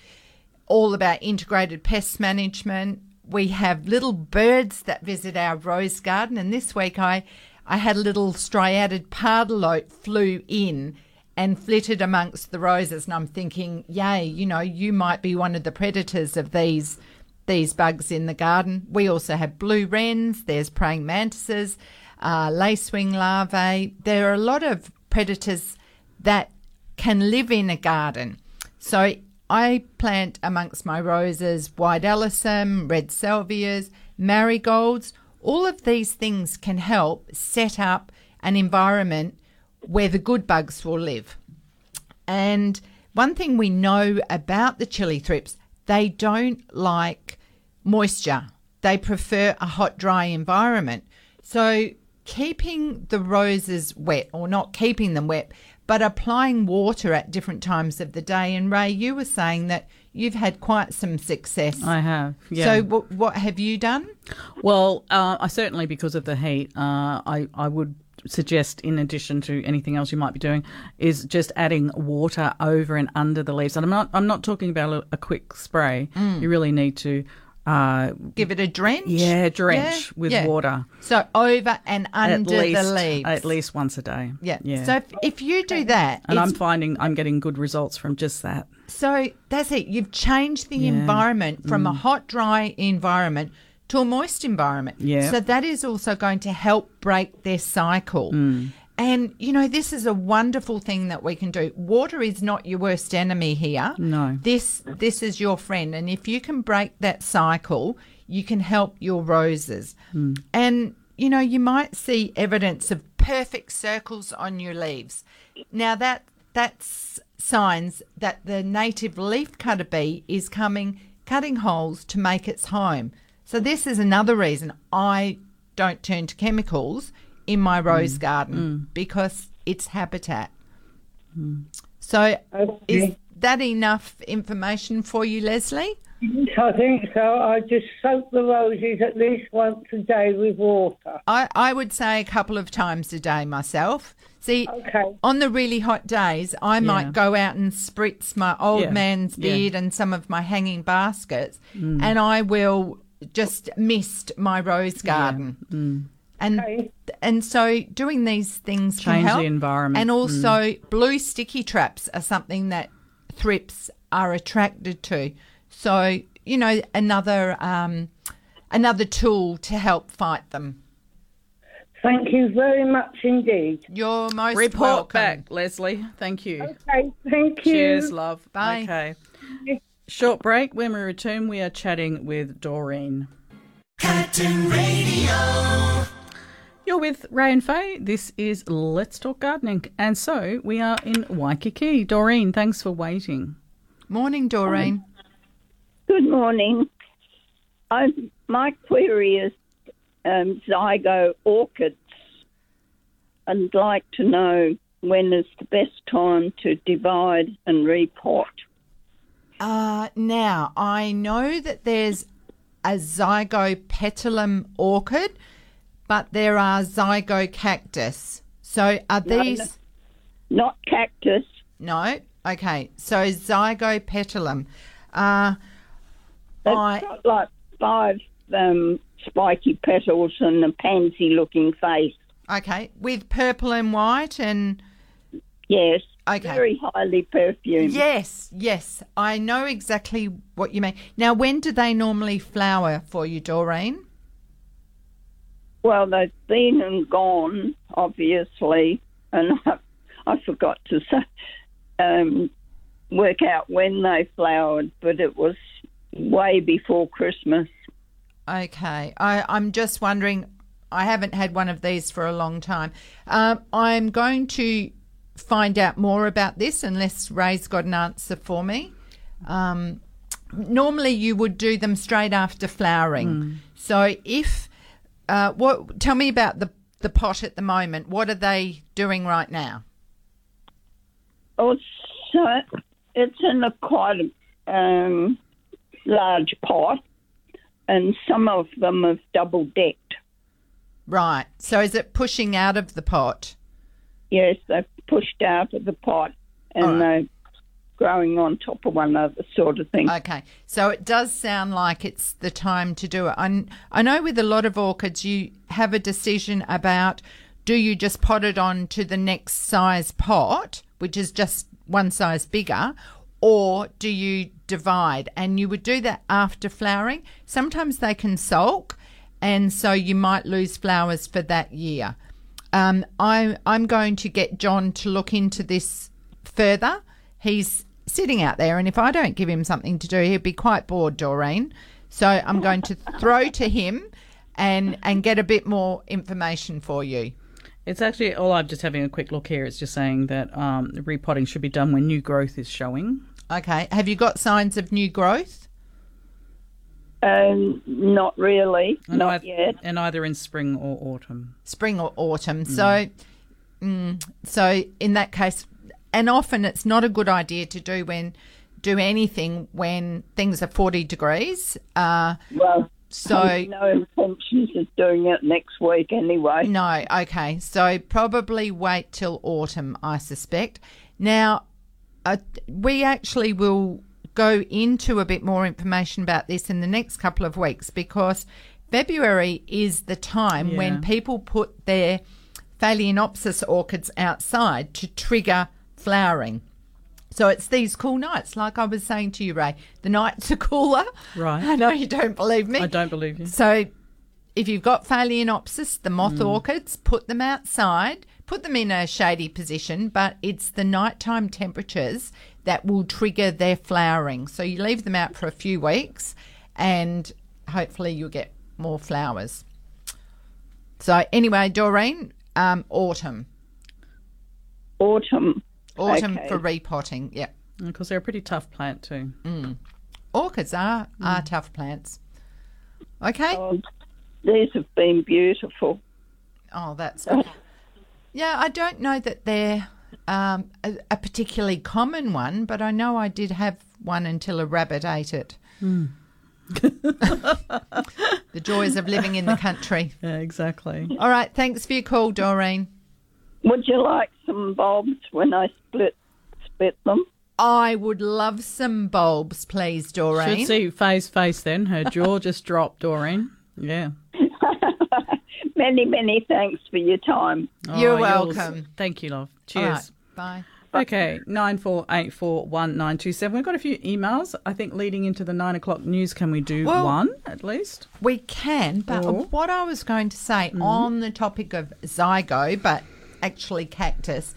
all about integrated pest management. We have little birds that visit our rose garden, and this week I, I had a little striated pardalote flew in and flitted amongst the roses, and I'm thinking, yay, you know, you might be one of the predators of these these bugs in the garden. We also have blue wrens. There's praying mantises, uh, lacewing larvae. There are a lot of predators that can live in a garden. So I plant amongst my roses white alyssum, red salvias, marigolds. All of these things can help set up an environment where the good bugs will live. And one thing we know about the chili thrips, they don't like moisture. They prefer a hot, dry environment. So keeping the roses wet, or not keeping them wet, but applying water at different times of the day. And Ray, you were saying that you've had quite some success. I have. Yeah. So what, what have you done? Well, uh, I certainly because of the heat, uh, I I would suggest, in addition to anything else you might be doing, is just adding water over and under the leaves. And I'm not I'm not talking about a, a quick spray. Mm. You really need to. Uh, Give it a drench. yeah, drench Yeah, with yeah. water. So over and under least, the leaves. At least once a day. Yeah. Yeah. So if, if you do that, and I'm finding I'm getting good results from just that. So that's it. You've changed the Yeah. environment from a Mm. hot, dry environment to a moist environment. Yeah. So that is also going to help break their cycle. Mm. And, you know, this is a wonderful thing that we can do. Water is not your worst enemy here. No. This this is your friend. And if you can break that cycle, you can help your roses. Mm. And, you know, you might see evidence of perfect circles on your leaves. Now that that's signs that the native leaf cutter bee is coming cutting holes to make its home. So this is another reason I don't turn to chemicals in my rose mm. garden mm. because it's habitat. Mm. So is that enough information for you, Leslie? I think so. I just soak the roses at least once a day with water. I, I would say a couple of times a day myself. See, Okay. on the really hot days, I Yeah. might go out and spritz my old Yeah, man's yeah. and some of my hanging baskets, Mm. and I will just mist my rose garden. Mm. And and so doing these things can Change the environment. And Mm. also, blue sticky traps are something that thrips are attracted to. So you know, another um, another tool to help fight them. Thank you very much indeed. You're most Report welcome. back, Leslie. Thank you. Okay, thank you. Cheers, love. Bye. Okay. Short break. When we return, we are chatting with Doreen. Curtin Radio. You're with Ray and Faye. This is Let's Talk Gardening. And so we are in Waikiki. Doreen, thanks for waiting. Morning, Doreen. Good morning. I'm, my query is um, zygo orchids. I'd like to know when is the best time to divide and repot. Uh, now, I know that there's a zygopetalum orchid, but there are zygocactus. So are No, these. Not cactus. No? Okay. So zygopetalum. Uh, They've I- got like five um, spiky petals and a pansy looking face. okay. With purple and white and. Yes. Okay. Very highly perfumed. Yes, yes. I know exactly what you mean. Now, when do they normally flower for you, Doreen? Well, they've been and gone, obviously, and I, I forgot to say, um, work out when they flowered, but it was way before Christmas. Okay. I, I'm just wondering, I haven't had one of these for a long time. Um, I'm going to find out more about this unless Ray's got an answer for me. Um, normally, you would do them straight after flowering. So, if uh, what, tell me about the the pot at the moment. What are they doing right now? Oh, so it's in a quite um, large pot, and some of them have double decked. Right. So, is it pushing out of the pot? Yes, they've pushed out of the pot, and right. they're growing on top of one another, sort of thing. Okay, so it does sound like it's the time to do it. I, I know with a lot of orchids, you have a decision about do you just pot it on to the next size pot, which is just one size bigger, or do you divide? And you would do that after flowering. Sometimes they can sulk, and so you might lose flowers for that year. Um, I, I'm going to get John to look into this further. He's sitting out there, and if I don't give him something to do, he'll be quite bored, Doreen. So I'm going to throw to him and and get a bit more information for you. It's actually all I'm just having a quick look here. It's just saying that um, repotting should be done when new growth is showing. Okay. Have you got signs of new growth? Um, not really, And not eith- yet. And either in spring or autumn. spring or autumn. So, mm, so in that case, and often it's not a good idea to do when do anything when things are forty degrees. Uh, Well, so no intentions of doing it next week anyway. no, okay. So probably wait till autumn, I suspect. Now, uh, we actually will go into a bit more information about this in the next couple of weeks because February is the time Yeah. when people put their Phalaenopsis orchids outside to trigger flowering. So it's these cool nights, like I was saying to you, Ray. The nights are cooler. Right. I know you don't believe me. I don't believe you. So if you've got Phalaenopsis, the moth Mm. orchids, put them outside, put them in a shady position, but it's the nighttime temperatures that will trigger their flowering. So you leave them out for a few weeks and hopefully you'll get more flowers. So anyway, Doreen, um, autumn. Autumn. Autumn Okay. for repotting, yeah. Because they're a pretty tough plant too. Orchids are, are tough plants. Okay. Oh, these have been beautiful. Oh, that's good. Yeah, I don't know that they're um, a, a particularly common one, but I know I did have one until a rabbit ate it. the joys of living in the country. Yeah, exactly. All right, thanks for your call, Doreen. Would you like some bulbs when I split split them? I would love some bulbs, please, Doreen. Should see Faye's face then. Her jaw just dropped, Doreen. Yeah. Many, many thanks for your time. You're Oh, yours. welcome. Thank you, love. Cheers. right, bye. Okay, nine four eight four one nine two seven. We've got a few emails. I think leading into the nine o'clock news, can we do Well- one at least? We can, but Or- what I was going to say mm-hmm. on the topic of zygo, but actually cactus,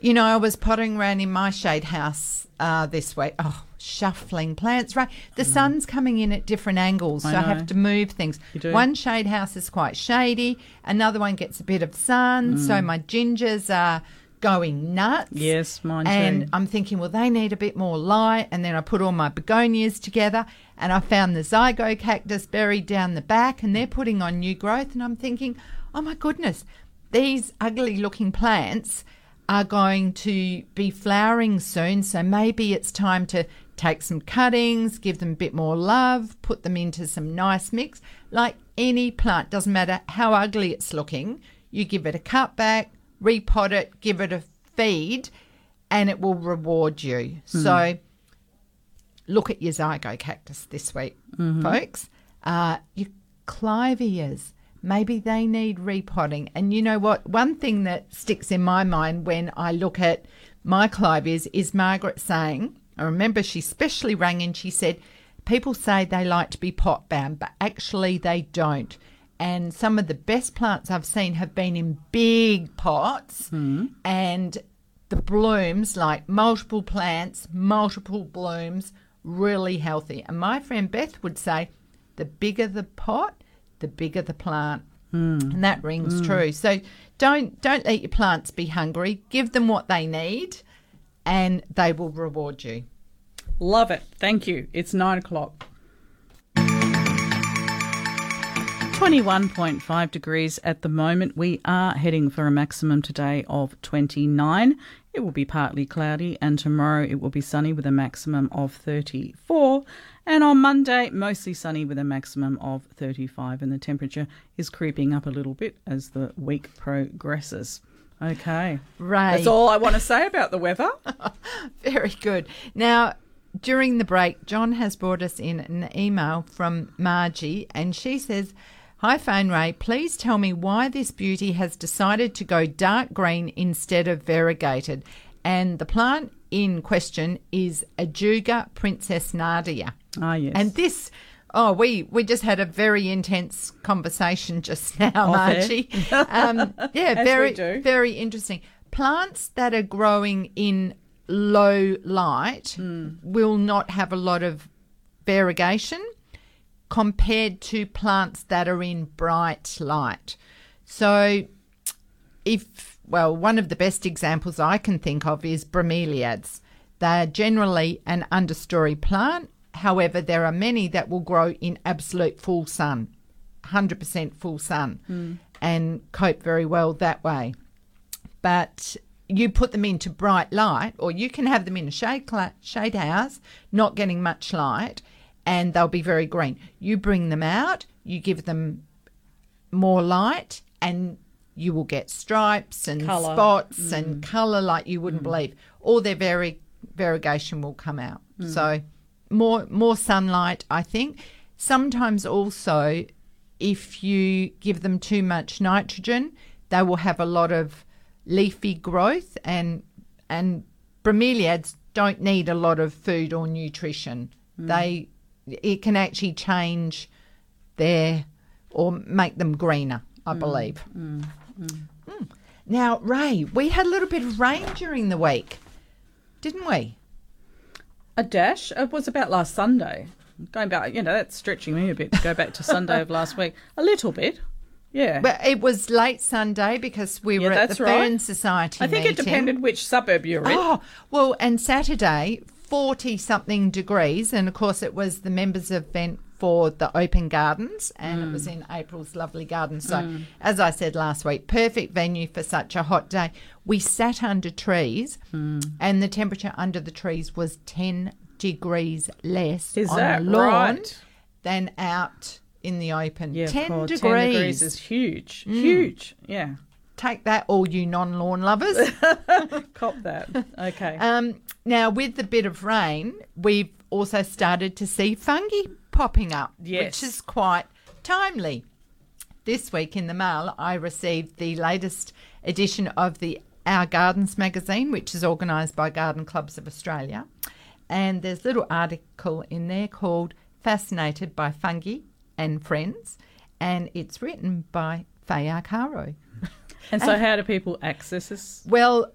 you know, I was pottering around in my shade house uh, this way. Oh, shuffling plants, right? The sun's coming in at different angles, I so I know. have to move things. You do. One shade house is quite shady, another one gets a bit of sun, so my gingers are going nuts. Yes, mine And too. I'm thinking, well, they need a bit more light. And then I put all my begonias together and I found the zygo cactus buried down the back and they're putting on new growth. And I'm thinking, oh my goodness, these ugly looking plants are going to be flowering soon. So maybe it's time to take some cuttings, give them a bit more love, put them into some nice mix. Like any plant, doesn't matter how ugly it's looking, you give it a cut back, repot it, give it a feed, and it will reward you. So look at your zygo cactus this week, folks. Uh, your clivias, maybe they need repotting. And you know what? One thing that sticks in my mind when I look at my clivias is Margaret saying, I remember she specially rang and she said, people say they like to be pot bound, but actually they don't. And some of the best plants I've seen have been in big pots hmm. and the blooms, like multiple plants, multiple blooms, really healthy. And my friend Beth would say the bigger the pot, the bigger the plant. Hmm. And that rings hmm. true. So don't don't let your plants be hungry. Give them what they need and they will reward you. Love it. Thank you. It's nine o'clock. 21.5 degrees at the moment. We are heading for a maximum today of 29. It will be partly cloudy, and tomorrow it will be sunny with a maximum of 34. And on Monday, mostly sunny with a maximum of 35. And the temperature is creeping up a little bit as the week progresses. Okay. Right. That's all I want to say about the weather. Very good. Now, during the break, John has brought us in an email from Margie, and she says, Hi, Phone Ray. Please tell me why this beauty has decided to go dark green instead of variegated. And the plant in question is Ajuga Princess Nadia. Ah, yes. And this, oh, we we just had a very intense conversation just now, Off. Margie. um, yeah, very very interesting. Plants that are growing in low light Hmm. will not have a lot of variegation compared to plants that are in bright light. So if well, one of the best examples I can think of is bromeliads. They are generally an understory plant. However, there are many that will grow in absolute full sun, 100% full sun, hmm. and cope very well that way. But you put them into bright light, or you can have them in a shade cla- shade house, not getting much light, and they'll be very green. You bring them out, you give them more light, and you will get stripes and Colour. spots and hmm. colour like you wouldn't hmm. believe. All their vari- variegation will come out. So more more sunlight, I think. Sometimes also, if you give them too much nitrogen, they will have a lot of leafy growth and and bromeliads don't need a lot of food or nutrition. Mm. They it can actually change their or make them greener, I mm, believe. Mm, mm. Now, Ray, we had a little bit of rain during the week, didn't we? A dash. It was about last Sunday. Going back, you know, that's stretching me a bit to go back to Sunday of last week. A little bit. Yeah. But it was late Sunday because we Yeah, were at that's the right. Fern Society. I think it meeting. depended which suburb you're in. Oh, well, and Saturday, 40 something degrees. And of course, it was the members' event for the open gardens, and it was Mm. in April's lovely garden. So, as I said last week, perfect venue for such a hot day. We sat under trees, Mm. and the temperature under the trees was 10 degrees less Is on that the lawn right? than out in the open. Yeah, 10 God, degrees. 10 degrees is huge. Huge. Yeah. Take that, all you non lawn lovers. Cop that. Okay. Um, now, with the bit of rain, we've also started to see fungi popping up, Yes. which is quite timely. This week in the mail, I received the latest edition of the Our Gardens magazine, which is organised by Garden Clubs of Australia. And there's a little article in there called Fascinated by Fungi and Friends, and it's written by Faye Arcaro. and so, how do people access this? Well,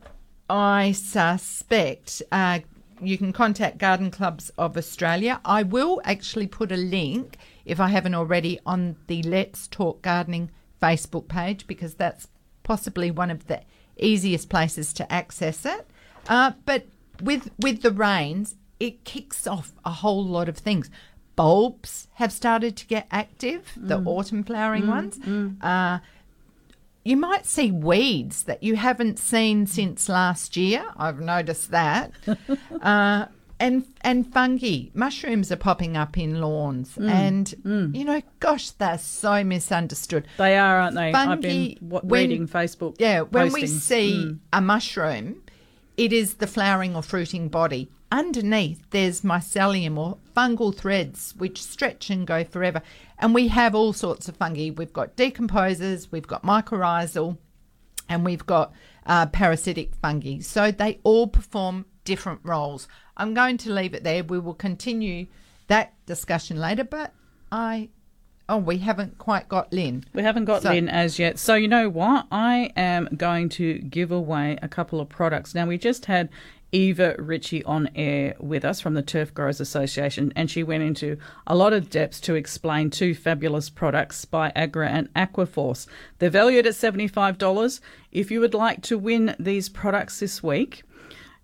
I suspect uh, you can contact Garden Clubs of Australia. I will actually put a link, if I haven't already, on the Let's Talk Gardening Facebook page because that's possibly one of the easiest places to access it. Uh, but with with the rains, it kicks off a whole lot of things. Bulbs have started to get active, the autumn flowering ones. Uh, you might see weeds that you haven't seen since last year. I've noticed that. uh, and and fungi, mushrooms are popping up in lawns, mm, and mm. you know, gosh, they're so misunderstood. They are, aren't they? I've Fungi, been wa- when- reading Facebook. Yeah, when we see mm. a mushroom, it is the flowering or fruiting body. Underneath, there's mycelium or fungal threads which stretch and go forever. And we have all sorts of fungi. We've got decomposers, we've got mycorrhizal, and we've got uh, parasitic fungi. So they all perform different roles. I'm going to leave it there. We will continue that discussion later, but I Oh, we haven't quite got Lynn. We haven't got So- Lynn as yet. So, you know what? I am going to give away a couple of products. Now, we just had Eva Ricci on air with us from the Turf Growers Association, and she went into a lot of depth to explain two fabulous products Vigra and Aquaforce. They're valued at $75. If you would like to win these products this week,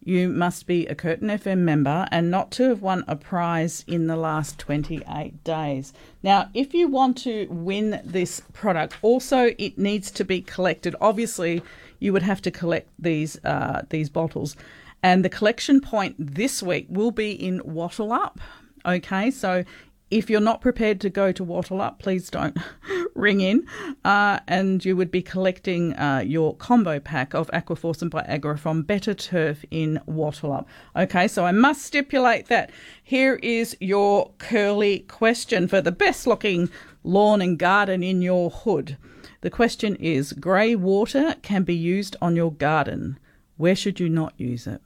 you must be a Curtin FM member and not to have won a prize in the last 28 days. Now, if you want to win this product, also it needs to be collected. Obviously, you would have to collect these uh, these bottles, and the collection point this week will be in Wattleup. Okay, so if you're not prepared to go to Wattleup, please don't ring in. Uh, and you would be collecting uh, your combo pack of Aquaforce and Vigra from Better Turf in Wattleup. Okay, so I must stipulate that. Here is your curly question for the best looking lawn and garden in your hood. The question is grey water can be used on your garden. Where should you not use it?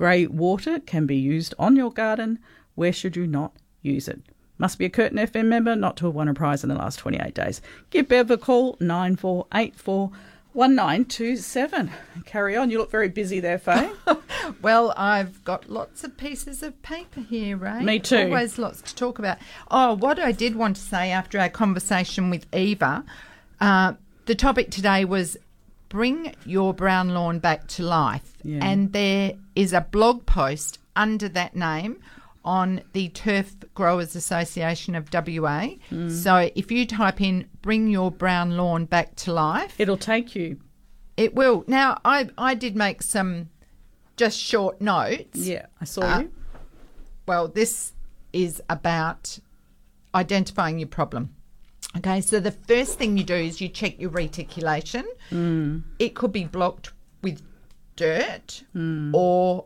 Grey water can be used on your garden. Where should you not use it? Must be a Curtin FM member not to have won a prize in the last 28 days. Give Bev a call, 9484 1927. Carry on. You look very busy there, Faye. Well, I've got lots of pieces of paper here, Ray. Me too. Always lots to talk about. Oh, what I did want to say after our conversation with Eva, uh, the topic today was bring your brown lawn back to life. Yeah. And there is a blog post under that name on the Turf Growers Association of WA. Mm. So if you type in bring your brown lawn back to life, it'll take you. It will. Now, I, I did make some just short notes. Yeah, I saw Uh, you. Well, this is about identifying your problem. Okay, so the first thing you do is you check your reticulation. Mm. It could be blocked with dirt or,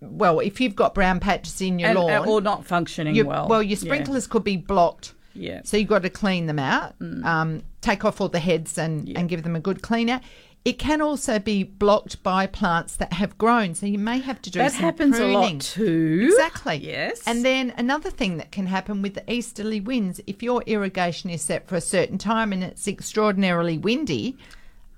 well, if you've got brown patches in your And- lawn. or not functioning your- well. Well, your Yeah. sprinklers could be blocked. Yeah. So you've got to clean them out, Mm. um, take off all the heads and, and give them a good clean out. It can also be blocked by plants that have grown, so you may have to do That happens a lot pruning. too. Exactly. Yes. And then another thing that can happen with the easterly winds, if your irrigation is set for a certain time and it's extraordinarily windy,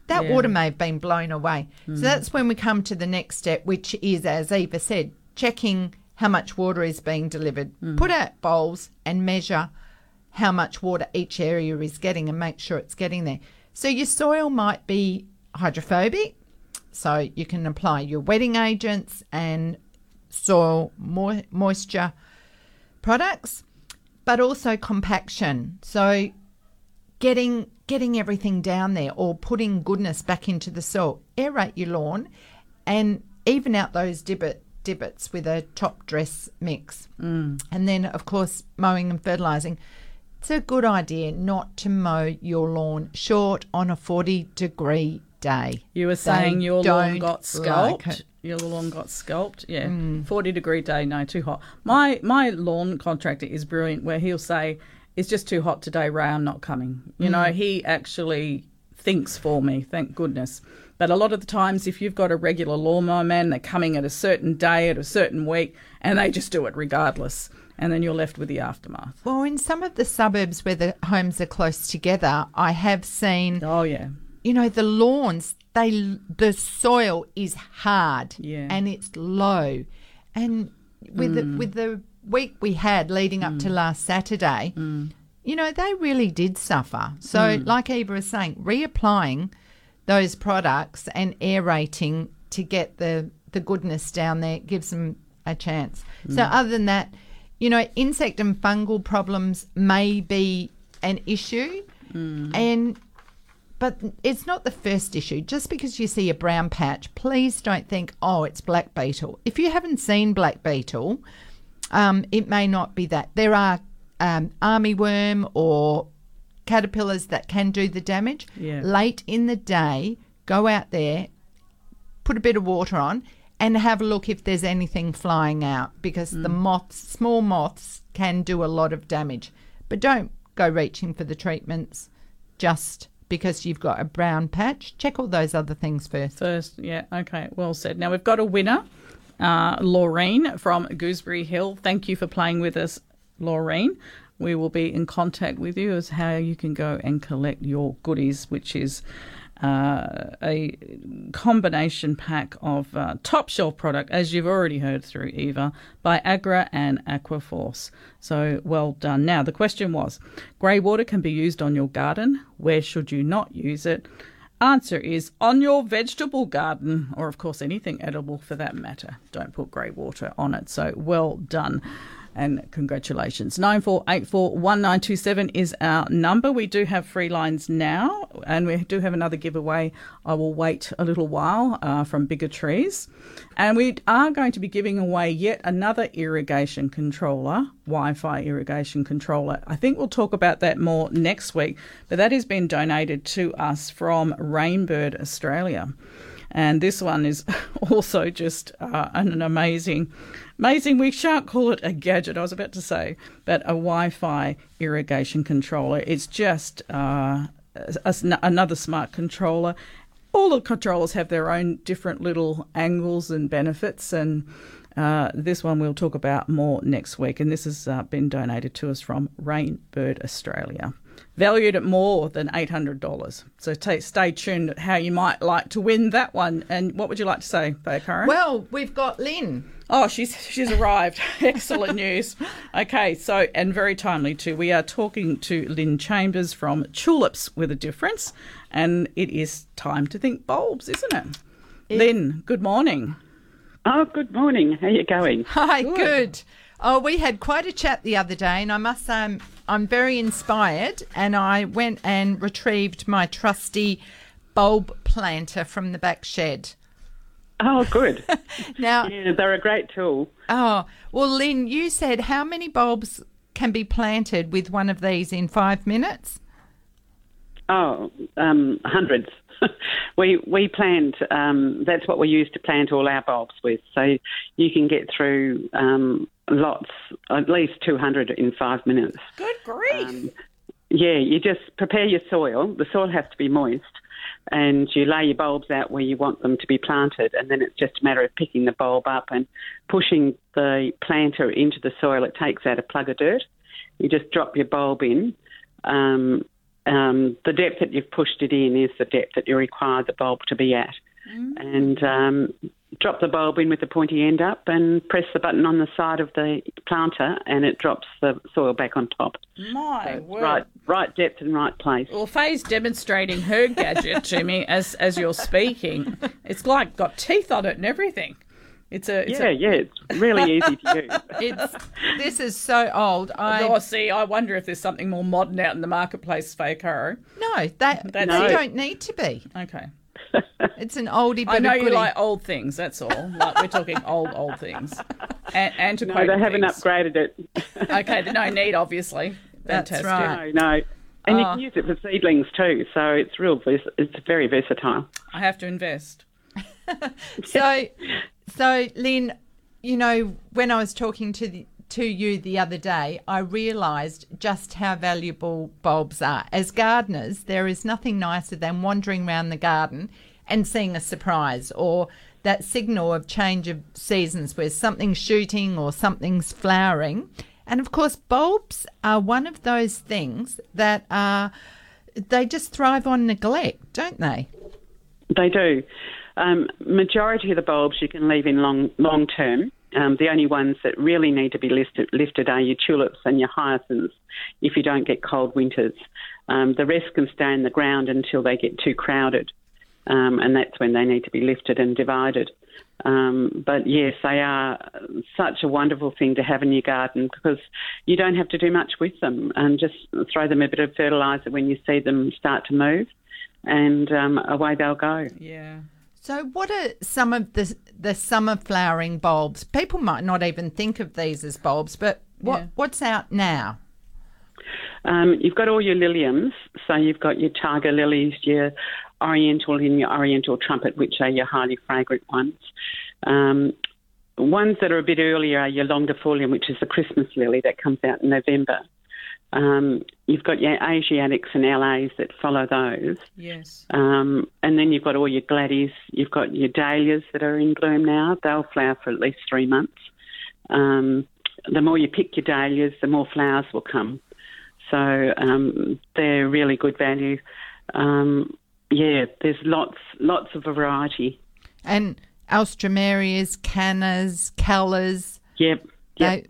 that Yeah. water may have been blown away. Mm. So that's when we come to the next step, which is, as Eva said, checking how much water is being delivered. Mm. Put out bowls and measure how much water each area is getting and make sure it's getting there. So your soil might be hydrophobic, so you can apply your wetting agents and soil mo- moisture products, but also compaction. So getting getting everything down there or putting goodness back into the soil. Aerate your lawn and even out those dibbit divots with a top dress mix. Mm. And then of course mowing and fertilizing. It's a good idea not to mow your lawn short on a 40 degree day. You were They saying your lawn got like your lawn got scalped. Yeah, Mm. forty degree day, no, too hot. My my lawn contractor is brilliant. Where he'll say, "It's just too hot today, Ray. I'm not coming." You know, Mm. he actually thinks for me. Thank goodness. But a lot of the times, if you've got a regular lawnmower man, they're coming at a certain day, at a certain week, and they just do it regardless. And then you're left with the aftermath. Well, in some of the suburbs where the homes are close together, I have seen. Oh yeah. You know the lawns. They the soil is hard. Yeah. And it's low, and with the, Mm. with the week we had leading up to last Saturday, you know they really did suffer. So, Mm. like Eva was saying, reapplying those products and aerating to get the the goodness down there gives them a chance. So, Mm. other than that, you know, insect and fungal problems may be an issue, and but it's not the first issue. Just because you see a brown patch, please don't think, oh, it's black beetle. If you haven't seen black beetle, um, it may not be that. There are um, armyworm or caterpillars that can do the damage. Yeah. Late in the day, go out there, put a bit of water on, and have a look if there's anything flying out because the moths, small moths, can do a lot of damage. But don't go reaching for the treatments just because you've got a brown patch. Check all those other things first. First, yeah, okay, well said. Now we've got a winner, uh, Laureen from Gooseberry Hill. Thank you for playing with us, Laureen. we will be in contact with you as how you can go and collect your goodies, which is uh, a combination pack of uh, top shelf product, as you've already heard through Eva, Vigra and Aquaforce. So well done. Now, the question was grey water can be used on your garden. Where should you not use it? Answer is on your vegetable garden, or of course anything edible for that matter. Don't put grey water on it. So well done and congratulations. 94841927 is our number. We do have free lines now, and we do have another giveaway. I will wait a little while uh, from Bigger Trees. And we are going to be giving away yet another irrigation controller, Wi Fi irrigation controller. I think we'll talk about that more next week, but that has been donated to us from Rainbird Australia. And this one is also just uh, an amazing Amazing, we shan't call it a gadget, I was about to say, but a Wi Fi irrigation controller. It's just uh, a, another smart controller. All the controllers have their own different little angles and benefits, and uh, this one we'll talk about more next week. And this has uh, been donated to us from Rainbird Australia valued at more than $800. So t- stay tuned at how you might like to win that one. And what would you like to say, Karen? Well, we've got Lynn. Oh, she's she's arrived. Excellent news. Okay, so and very timely too. We are talking to Lynn Chambers from Tulips with a Difference, and it is time to think bulbs, isn't it? it Lynn, good morning. Oh, good morning. How are you going? Hi, good. good. Oh, we had quite a chat the other day, and I must say I'm, I'm very inspired. And I went and retrieved my trusty bulb planter from the back shed. Oh, good. now, yeah, they're a great tool. Oh, well, Lynn, you said how many bulbs can be planted with one of these in five minutes? Oh, um, hundreds. we we plant. Um, that's what we use to plant all our bulbs with. So you can get through um, lots, at least two hundred in five minutes. Good grief! Um, yeah, you just prepare your soil. The soil has to be moist, and you lay your bulbs out where you want them to be planted, and then it's just a matter of picking the bulb up and pushing the planter into the soil. It takes out a plug of dirt. You just drop your bulb in. Um, um, the depth that you've pushed it in is the depth that you require the bulb to be at. Mm. And um, drop the bulb in with the pointy end up and press the button on the side of the planter and it drops the soil back on top. My so word. Right, right depth and right place. Well, Faye's demonstrating her gadget to me as, as you're speaking. It's like got teeth on it and everything. It's a it's yeah, a, yeah. It's really easy to use. It's this is so old. I oh, see. I wonder if there's something more modern out in the marketplace, Faye Caro. No, they That's they don't need to be. Okay. It's an oldie. But I know you like old things. That's all. Like we're talking old, old things. A- antiquated. No, they haven't things. upgraded it. okay, no need, obviously. Fantastic. That's right. No, no. And oh. you ah. can use it for seedlings too, so it's real. It's very versatile. I have to invest. so, so Lynn, you know, when I was talking to the, to you the other day, I realised just how valuable bulbs are. As gardeners, there is nothing nicer than wandering around the garden and seeing a surprise or that signal of change of seasons where something's shooting or something's flowering. And of course, bulbs are one of those things that are, they just thrive on neglect, don't they? They do. Um, majority of the bulbs you can leave in long long term. Um, the only ones that really need to be lifted, are your tulips and your hyacinths if you don't get cold winters. Um, the rest can stay in the ground until they get too crowded, um, and that's when they need to be lifted and divided. Um, but yes, they are such a wonderful thing to have in your garden because you don't have to do much with them and just throw them a bit of fertiliser when you see them start to move, and um, away they'll go. Yeah. So, what are some of the the summer flowering bulbs? People might not even think of these as bulbs, but what yeah. what's out now? Um, you've got all your liliums. So you've got your tiger lilies, your oriental and your oriental trumpet, which are your highly fragrant ones. Um, ones that are a bit earlier are your longiflorum, which is the Christmas lily that comes out in November. Um, you've got your Asiatics and LAs that follow those. Yes. Um, and then you've got all your gladdies. You've got your dahlias that are in bloom now. They'll flower for at least three months. Um, the more you pick your dahlias, the more flowers will come. So um, they're really good value. Um, yeah, there's lots lots of variety. And Alstroemerias, Cannas, Callas. Yep. yep. They,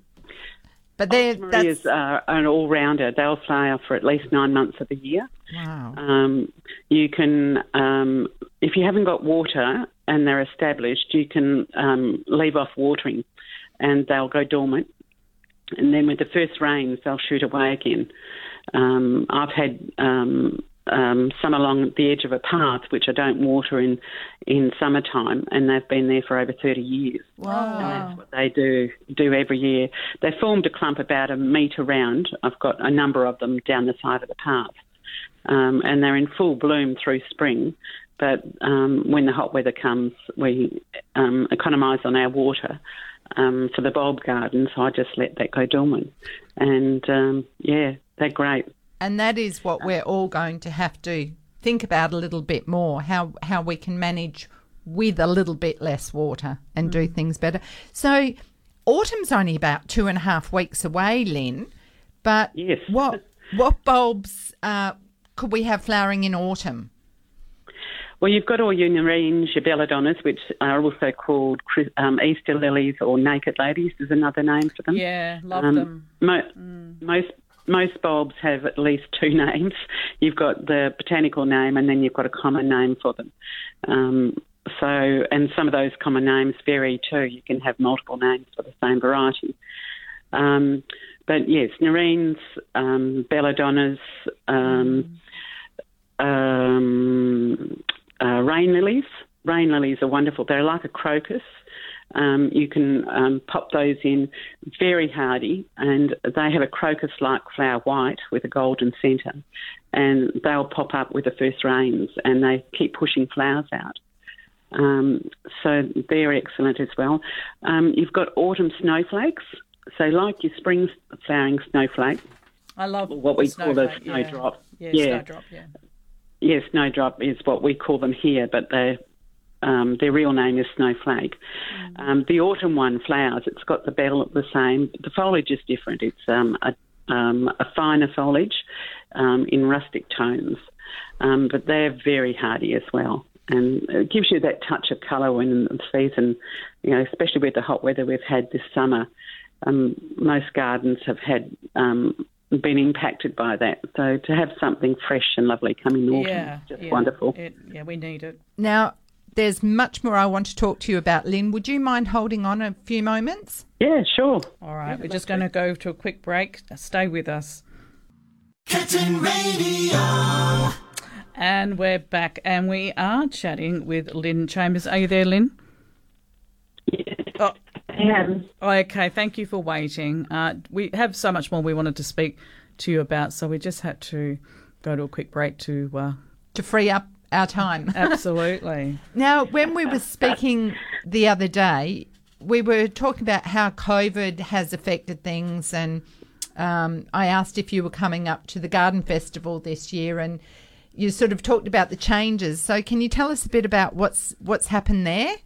but they're Marias are an all rounder. They'll flower for at least nine months of the year. Wow. Um, you can, um, if you haven't got water and they're established, you can um, leave off watering and they'll go dormant. And then with the first rains, they'll shoot away again. Um, I've had um, some along the edge of a path, which I don't water in in summertime, and they've been there for over 30 years. Wow. And that's what they do do every year. They formed a clump about a metre round. I've got a number of them down the side of the path, um, and they're in full bloom through spring. But um, when the hot weather comes, we um, economise on our water. Um, for the bulb garden, so I just let that go dormant. And um, yeah, they're great. And that is what we're all going to have to think about a little bit more how how we can manage with a little bit less water and do things better. So autumn's only about two and a half weeks away, Lynn. But yes. what what bulbs uh, could we have flowering in autumn? Well, you've got all your nerines, your belladonnas, which are also called um, Easter lilies or naked ladies. Is another name for them. Yeah, love Um, them. Mo- Most most bulbs have at least two names. You've got the botanical name, and then you've got a common name for them. Um, so, and some of those common names vary too. You can have multiple names for the same variety. Um, but yes, nerines, um, belladonnas, um, um, uh, rain lilies. Rain lilies are wonderful. They're like a crocus. Um, you can um, pop those in very hardy, and they have a crocus-like flower white with a golden centre, and they'll pop up with the first rains, and they keep pushing flowers out. Um, so they're excellent as well. Um, you've got autumn snowflakes. So like your spring flowering snowflake, I love what we call a snowdrop. Yeah, Yeah. snowdrop. Yeah. yeah, snowdrop is what we call them here, but they um, their real name is snowflake. Um, the autumn one flowers. It's got the bell the same. The foliage is different. It's um, a, um, a finer foliage um, in rustic tones, um, but they're very hardy as well. And it gives you that touch of colour when the season, you know, especially with the hot weather we've had this summer. Um, most gardens have had um, been impacted by that. So to have something fresh and lovely come in autumn yeah, is just yeah. wonderful. It, yeah, we need it. Now, there's much more I want to talk to you about, Lynn. Would you mind holding on a few moments? Yeah, sure. All right, we're just going to go to a quick break. Stay with us. Curtin Radio. And we're back, and we are chatting with Lynn Chambers. Are you there, Lynn? Oh, am. okay. Thank you for waiting. Uh, we have so much more we wanted to speak to you about, so we just had to go to a quick break to. Uh, To free up our time. absolutely. Now, when we were speaking the other day, we were talking about how COVID has affected things, and um, I asked if you were coming up to the Garden Festival this year, and you sort of talked about the changes. So, can you tell us a bit about what's what's happened there?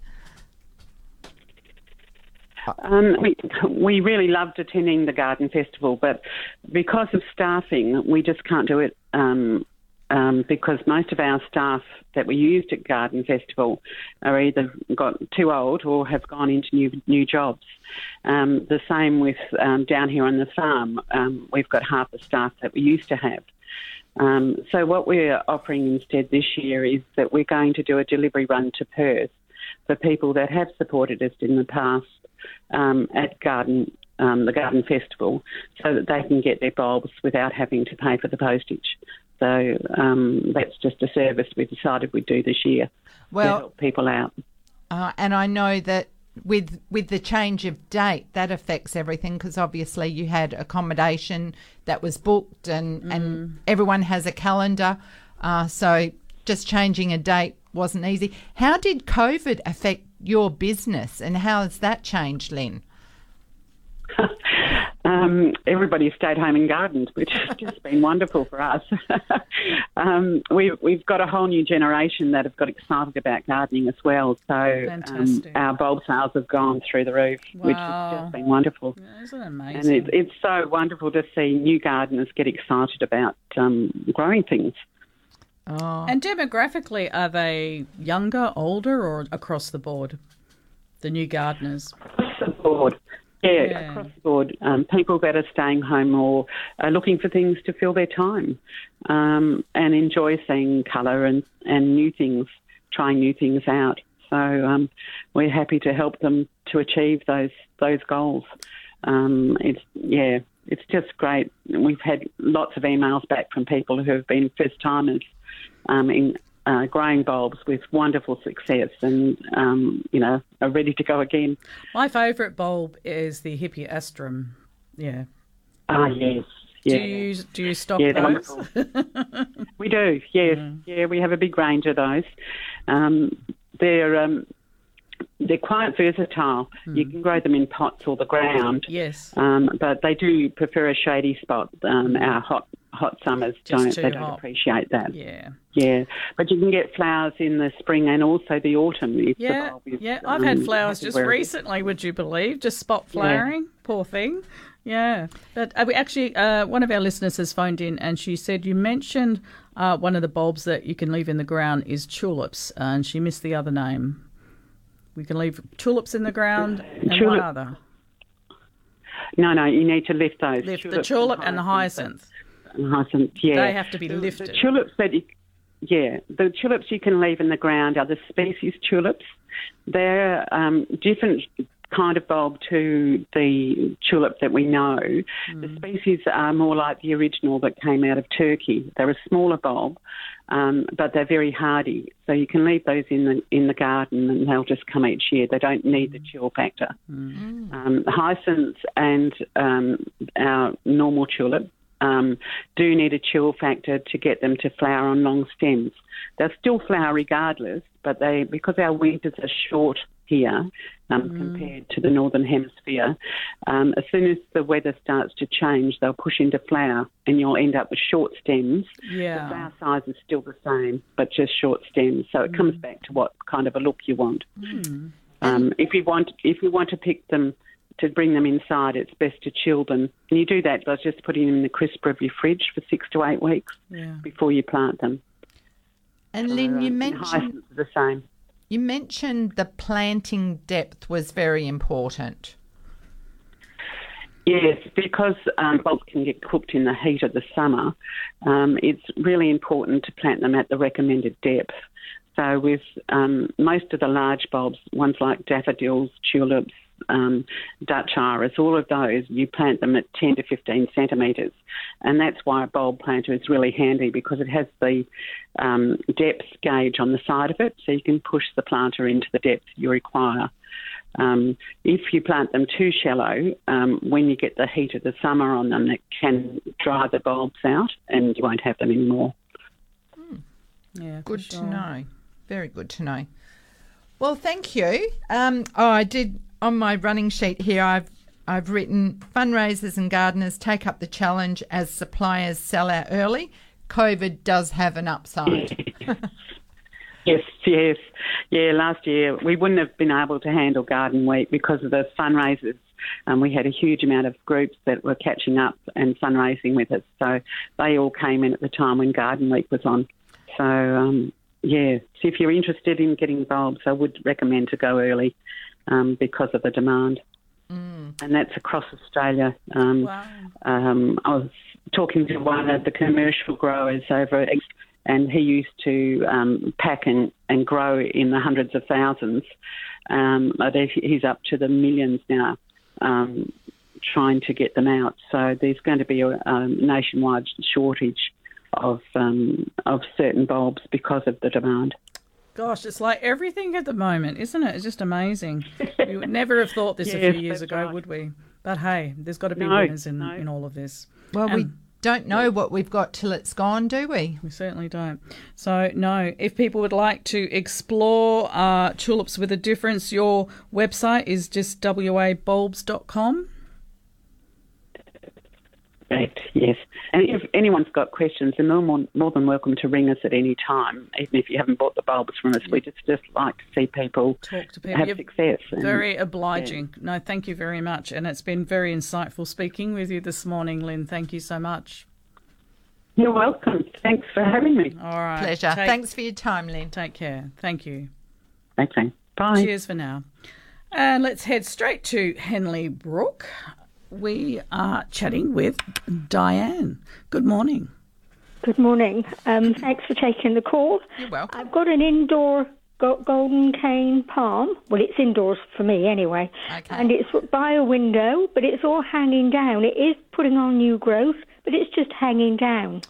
Um, we, we really loved attending the garden festival, but because of staffing, we just can't do it um, um, because most of our staff that we used at garden festival are either got too old or have gone into new new jobs. Um, the same with um, down here on the farm. Um, we've got half the staff that we used to have. Um, so what we're offering instead this year is that we're going to do a delivery run to Perth for people that have supported us in the past um, at Garden, um, the Garden Festival, so that they can get their bulbs without having to pay for the postage. So um, that's just a service we decided we'd do this year to Well, help people out. Uh, and I know that with with the change of date, that affects everything because obviously you had accommodation that was booked, and and everyone has a calendar. Uh, so just changing a date wasn't easy. How did COVID affect your business, and how has that changed, Lynn? um, everybody stayed home and gardened, which has just been wonderful for us. um, we, we've got a whole new generation that have got excited about gardening as well. So um, our bulb sales have gone through the roof, which has just been wonderful. Isn't it And amazing? it, it's so wonderful to see new gardeners get excited about um, growing things. Oh. And demographically, are they younger, older, or across the board? The new gardeners. Across the board. Yeah, Yeah. across the board. Um, people that are staying home or are looking for things to fill their time um, and enjoy seeing colour and, and new things, trying new things out. So um, we're happy to help them to achieve those those goals. Um, it's yeah, it's just great. We've had lots of emails back from people who have been first timers um, in uh, growing bulbs with wonderful success, and um, you know are ready to go again. My favourite bulb is the Hippeastrum. Yeah. Ah, yes. Yeah. Do you do you stock Yeah, those? We do, yes. Yeah, we have a big range of those. Um, they're um, they're quite versatile. You can grow them in pots or the ground. Yes. Um, but they do prefer a shady spot. Um, our hot hot summers Just don't they don't hot. appreciate that. Yeah. Yeah, but you can get flowers in the spring and also the autumn. If the Yeah, yeah. I've had um, flowers just where it is. recently. Would you believe? Just spot flowering. Poor thing. Yeah, but uh, we actually uh, one of our listeners has phoned in and she said you mentioned uh, one of the bulbs that you can leave in the ground is tulips, uh, and she missed the other name. We can leave tulips in the ground and what Tulip- other? No, no, you need to lift those. Lift the tulip and the hyacinth. and hyacinth, yeah. They have to be The- lifted. The tulips that you, yeah, the tulips you can leave in the ground are the species tulips. They're um, different kind of bulb to the tulip that we know. The species are more like the original that came out of Turkey. They're a smaller bulb, um, but they're very hardy. So you can leave those in the in the garden, and they'll just come each year. They don't need the chill factor. Um, hyacinths and um, our normal tulip um, do need a chill factor to get them to flower on long stems. They'll still flower regardless, but they because our winters are short here um, compared to the northern hemisphere. Um, as soon as the weather starts to change, they'll push into flower, and you'll end up with short stems. The Yeah. flower size is still the same, but just short stems. So it comes back to what kind of a look you want. Um, if you want, if you want to pick them to bring them inside, it's best to chill them. And you do that by just putting them in the crisper of your fridge for six to eight weeks Yeah. before you plant them. And Lynn, you mentioned the same. You mentioned the planting depth was very important. Yes, because um, bulbs can get cooked in the heat of the summer, um, it's really important to plant them at the recommended depth. So, with um, most of the large bulbs, ones like daffodils, tulips, um, Dutch iris, all of those, you plant them at 10 to 15 centimetres. And that's why a bulb planter is really handy because it has the um, depth gauge on the side of it, so you can push the planter into the depth you require. Um, if you plant them too shallow, um, when you get the heat of the summer on them, it can dry the bulbs out and you won't have them anymore. Yeah. Good sure. to know. Very good to know. Well, thank you. Um, oh, I did on my running sheet here. I've I've written fundraisers and gardeners take up the challenge as suppliers sell out early. COVID does have an upside. Yes, yes. Yeah, last year we wouldn't have been able to handle Garden Week because of the fundraisers. Um, we had a huge amount of groups that were catching up and fundraising with us. So they all came in at the time when Garden Week was on. So, um, yeah, so if you're interested in getting involved, I would recommend to go early um, because of the demand. And that's across Australia. Um, Wow. um, I was talking to one of the commercial growers over and he used to um, pack and, and grow in the hundreds of thousands. Um, but he's up to the millions now, um, trying to get them out. So there's going to be a nationwide shortage of um, of certain bulbs because of the demand. Gosh, it's like everything at the moment, isn't it? It's just amazing. we would never have thought this a few years ago, right. would we? But hey, there's got to be No, winners in, no. in all of this. well, we don't know what we've got till it's gone, do we? We certainly don't. So, no, if people would like to explore uh, tulips with a difference, your website is just wabulbs.com. Correct, yes. And if anyone's got questions, they're more, more, more than welcome to ring us at any time, even if you haven't bought the bulbs from us. We just, just like to see people, Talk to people. have You're success. and- Very obliging. No, thank you very much. And it's been very insightful speaking with you this morning, Lynn. Thank you so much. You're welcome. Thanks for having me. All right. Pleasure. Take- Thanks for your time, Lynn. Take care. Thank you. Okay. Bye. Cheers for now. And let's head straight to Henley Brook. We are chatting with Diane. Good morning. Good morning. Um, thanks for taking the call. You're welcome. I've got an indoor golden cane palm. Well, it's indoors for me anyway. Okay. And it's by a window, but it's all hanging down. It is putting on new growth, but it's just hanging down.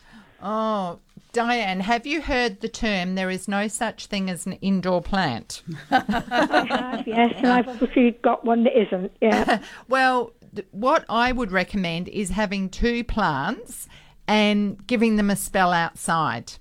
Oh, Diane, have you heard the term there is no such thing as an indoor plant? I have, yes, and I've obviously got one that isn't. Yeah. Well, what I would recommend is having two plants and giving them a spell outside.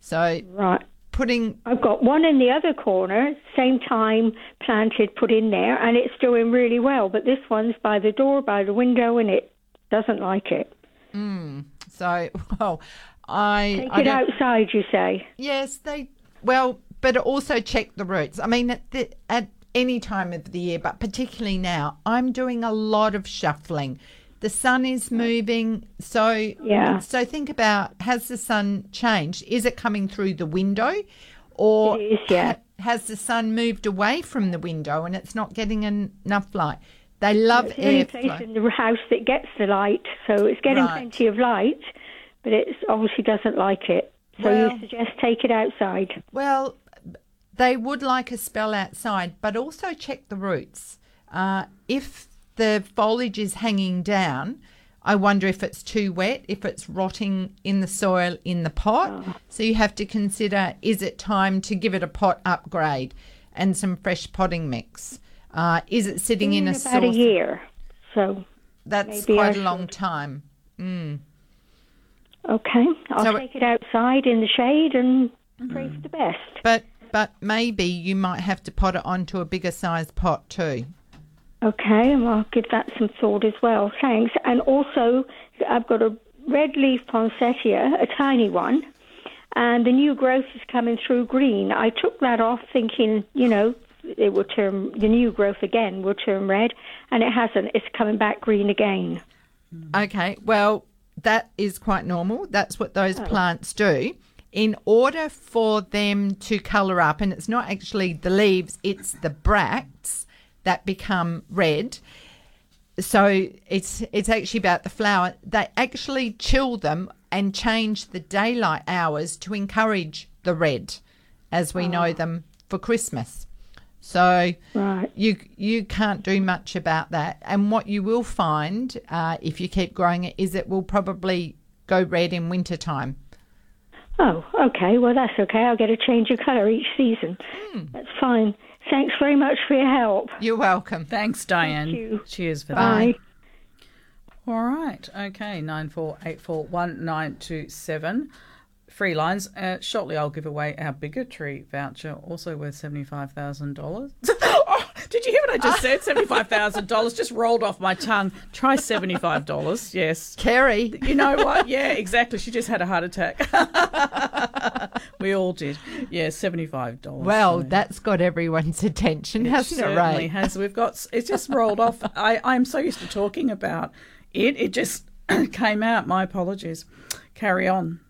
So, right. putting I've got one in the other corner, same time planted, put in there, and it's doing really well. But this one's by the door, by the window, and it doesn't like it. mm, so well, I Take I it outside, you say. Yes, they well, but also check the roots. I mean, at, the, at any time of the year, but particularly now, I'm doing a lot of shuffling. The sun is moving, so Yeah. So think about: has the sun changed? Is it coming through the window, or is, yeah. ha- has the sun moved away from the window and it's not getting en- enough light? They love It's only place airflow. in the house that gets the light, so it's getting Right. plenty of light, but it obviously doesn't like it. So Well- you suggest take it outside. Well, they would like a spell outside, but also check the roots. Uh, if the foliage is hanging down, I wonder if it's too wet, if it's rotting in the soil in the pot. So you have to consider is it time to give it a pot upgrade and some fresh potting mix? Uh, is it sitting in a Been about a year, so That's quite a long should. time. Mm. Okay, I'll So- take it outside in the shade and pray Mm. for the best. But but maybe you might have to pot it onto a bigger size pot too. Okay, and I'll give that some thought as well. Thanks. And also, I've got a red leaf poinsettia, a tiny one, and the new growth is coming through green. I took that off thinking, you know, it will turn, the new growth again will turn red, and it hasn't. It's coming back green again. Okay, well, that is quite normal. That's what those oh. plants do. In order for them to colour up, and it's not actually the leaves, it's the bracts that become red. So it's it's actually about the flower. They actually chill them and change the daylight hours to encourage the red, as we know them for Christmas. So Right. you you can't do much about that. And what you will find uh, if you keep growing it is it will probably go red in winter time. Oh, okay. Well, that's okay. I'll get a change of colour each season. That's fine. Thanks very much for your help. You're welcome. Thanks, Diane. Thank you. Cheers for Bye. that. All right. Okay. Nine four eight four one nine two seven. Free lines. Uh, shortly, I'll give away our Bigger Trees voucher, also worth seventy five thousand dollars. did you hear what I just uh, said? Five thousand dollars just rolled off my tongue. Try seventy five dollars. Yes. Kerry. You know what? Yeah, exactly. She just had a heart attack. we all did. Yeah, seventy five dollars. Well, that's got everyone's attention, hasn't it, certainly Ray? has. We've got it's just rolled off. I I'm so used to talking about it. It just came out. My apologies. Carry on.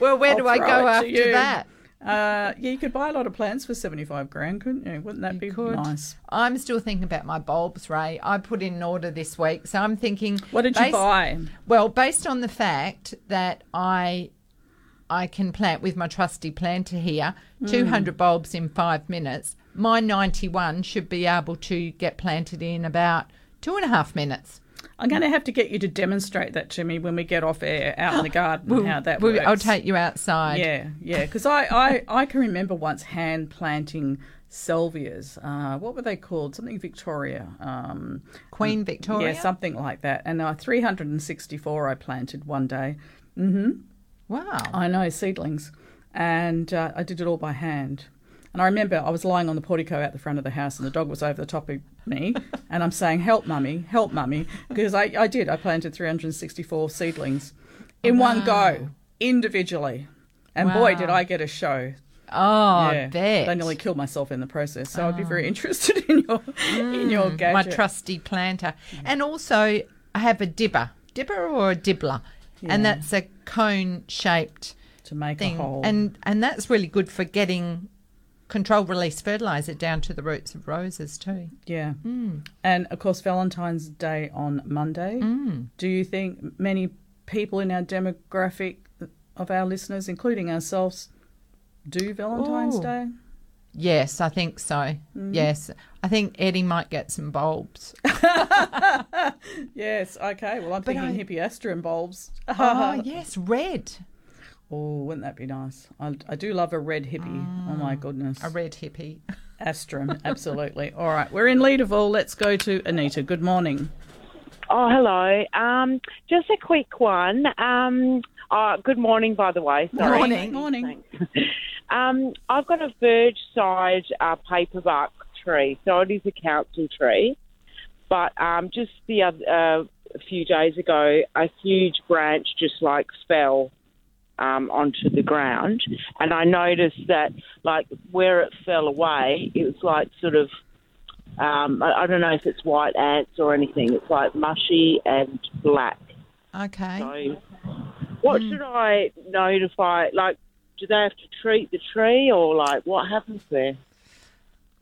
Well, where I'll do I go after that? Uh, yeah, you could buy a lot of plants for seventy five grand, couldn't you? Wouldn't that be could. nice? I'm still thinking about my bulbs, Ray. I put in an order this week, so I'm thinking. What did you buy? Well, based on the fact that I I can plant with my trusty planter here, Mm. 200 bulbs in five minutes. My 91 should be able to get planted in about two and a half minutes. I'm going to have to get you to demonstrate that to me when we get off air out in the garden. We'll- how that we'll- works. I'll take you outside. Yeah, yeah. Because I, I, I can remember once hand planting salvias. Uh, what were they called? Something Victoria. Um, Queen Victoria? Yeah, something like that. And uh, 364 I planted one day. Mm-hmm. Wow. I know, seedlings. And uh, I did it all by hand. And I remember I was lying on the portico at the front of the house, and the dog was over the top of me, and I'm saying, "Help, mummy! Help, mummy!" Because I, I did. I planted 364 seedlings in one go, individually, and boy, did I get a show. Oh, yeah, bet. I nearly killed myself in the process. So I'd be very interested in your in your Mm, gadget. my trusty planter. And also, I have a dibber, dibber or a dibbler, and that's a cone shaped to make thing, a hole. and and that's really good for getting controlled release fertilizer down to the roots of roses too. Yeah. Mm. And of course, Valentine's Day on Monday. Mm. Do you think many people in our demographic of our listeners, including ourselves, do Valentine's Ooh. Day? Yes, I think so. Mm. Yes, I think Eddie might get some bulbs. Yes. Okay. Well, I'm But thinking I- hippeastrum bulbs. oh yes, red. Oh, wouldn't that be nice? I, I do love a red hippie. Oh my goodness. A red hippie. Astrum, absolutely. All right, we're in Leederville. Let's go to Anita. Good morning. Oh, hello. Um, just a quick one. Um, uh, good morning, by the way. Sorry. Morning. Morning. Um, I've got a verge side uh, paperbark tree, so it is a council tree. But um, just the other, uh, a few days ago, a huge branch just like fell um, onto the ground, and I noticed that like where it fell away, it was like sort of um, I, I don't know if it's white ants or anything. It's like mushy and black. Okay. So, what should I notify? Like, do they have to treat the tree, or like what happens there?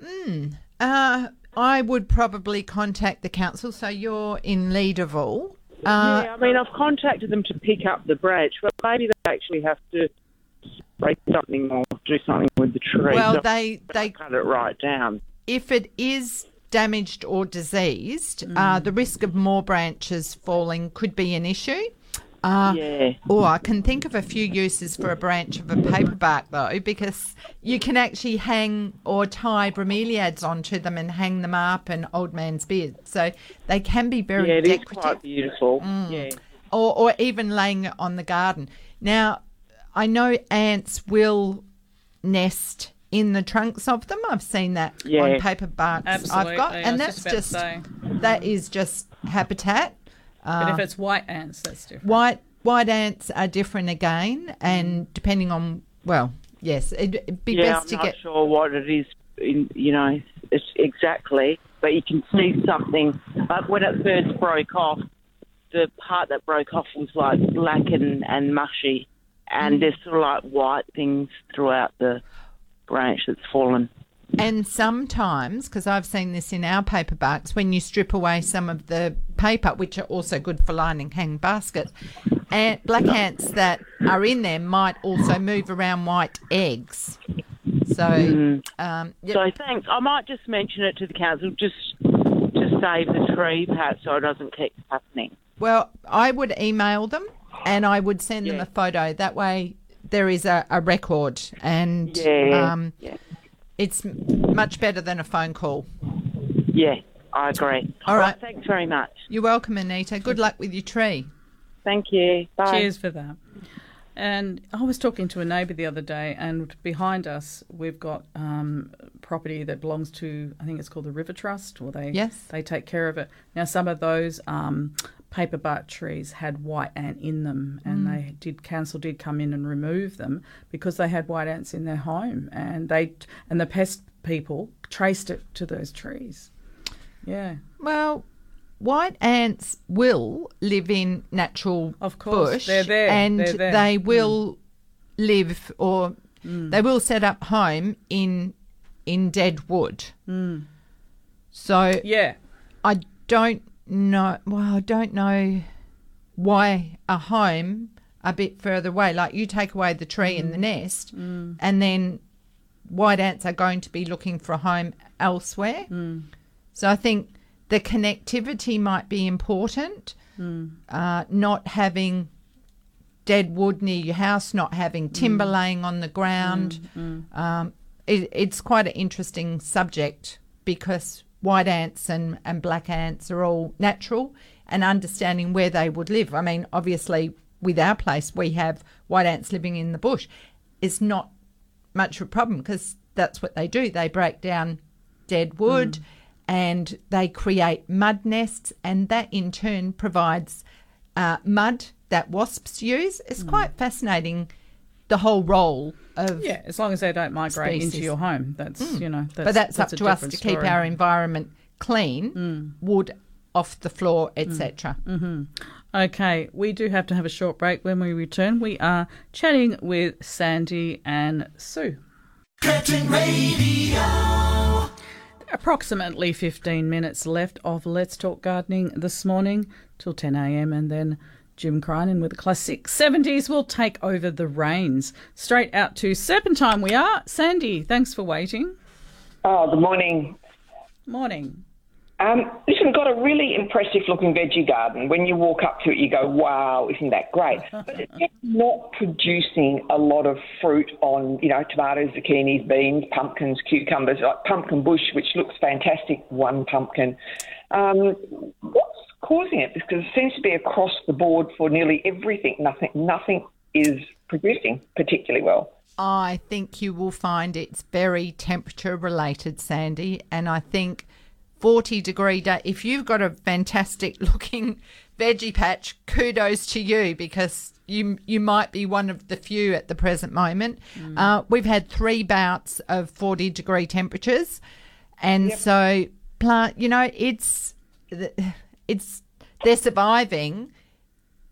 Hmm. Uh, I would probably contact the council. So you're in Leederville. Uh, yeah, I mean, I've contacted them to pick up the branch, but maybe they actually have to break something or do something with the tree. Well, So they they cut it right down. if it is damaged or diseased, uh, Mm. the risk of more branches falling could be an issue. Uh, Yeah. Or I can think of a few uses for a branch of a paperbark though, because you can actually hang or tie bromeliads onto them and hang them up in old man's beard. So they can be very yeah, it is decorative. quite beautiful. Mm. Yeah. or, or even laying it on the garden. Now, I know ants will nest in the trunks of them. I've seen that Yeah. on paper barks I've got, and that's just just that is just habitat. But if Uh, it's white ants, that's different. white white ants are different again, and depending on well, yes, it'd, it'd be yeah, best I'm to not get sure what it is. In, you know, it's exactly, but you can see something. But when it first broke off, the part that broke off was like black and, and mushy, and there's sort of like white things throughout the branch that's fallen. And sometimes, because I've seen this in our paperbarks, when you strip away some of the paper, which are also good for lining hang baskets, and black ants that are in there might also move around white eggs. So, um, yep. So thanks. I might just mention it to the council just to save the tree, perhaps, so it doesn't keep happening. well, I would email them and I would send them a photo. That way, there is a, a record, and Yeah, um, yeah. It's much better than a phone call. Yeah, I agree. All right. Thanks very much. You're welcome, Anita. Good luck with your tree. Thank you. Bye. Cheers for that. And I was talking to a neighbour the other day, and behind us we've got um, property that belongs to I think it's called the River Trust, or they Yes. they take care of it. Now some of those um, paper bark trees had white ant in them, and Mm. they did council did come in and remove them because they had white ants in their home, and they and the pest people traced it to those trees. Yeah. Well, white ants will live in natural Of course, bush, they're there, and they're there. they Mm. will live or Mm. they will set up home in in dead wood. Mm. So yeah, I don't know. Well, I don't know why a home a bit further away, like you take away the tree and the nest, Mm. and then white ants are going to be looking for a home elsewhere. Mm. So I think the connectivity might be important. Mm. Uh, not having dead wood near your house, not having timber Mm. laying on the ground. Mm, Um, it, it's quite an interesting subject because white ants and, and black ants are all natural and understanding where they would live. I mean, obviously, with our place, we have white ants living in the bush. It's not much of a problem because that's what they do. They break down dead wood and they create mud nests, and that in turn provides uh, mud that wasps use. It's quite fascinating, the whole role of Yeah, as long as they don't migrate into your home, that's Mm. you know. That's, but that's, that's up a to us to different keep. Mm. our environment clean, wood off the floor, etc. hmm Okay, we do have to have a short break. When we return, we are chatting with Sandy and Sue. Curtin Radio. Approximately 15 minutes left of Let's Talk Gardening this morning till 10 a.m. and then Jim Crinan with the classic 70s will take over the reins. Straight out to Serpentine we are. Sandy, thanks for waiting. Oh, good morning. Morning. Um, listen, got a really impressive looking veggie garden. When you walk up to it, you go, wow, isn't that great? But it's just not producing a lot of fruit on, you know, tomatoes, zucchinis, beans, pumpkins, cucumbers, like pumpkin bush, which looks fantastic, one pumpkin. Um, what's causing it? Because it seems to be across the board for nearly everything. Nothing, nothing is producing particularly well. I think you will find it's very temperature related, Sandy, and I think 40 degree day. If you've got a fantastic looking veggie patch, kudos to you because you you might be one of the few at the present moment. Uh, we've had three bouts of 40 degree temperatures, and so plant. You know, it's it's they're surviving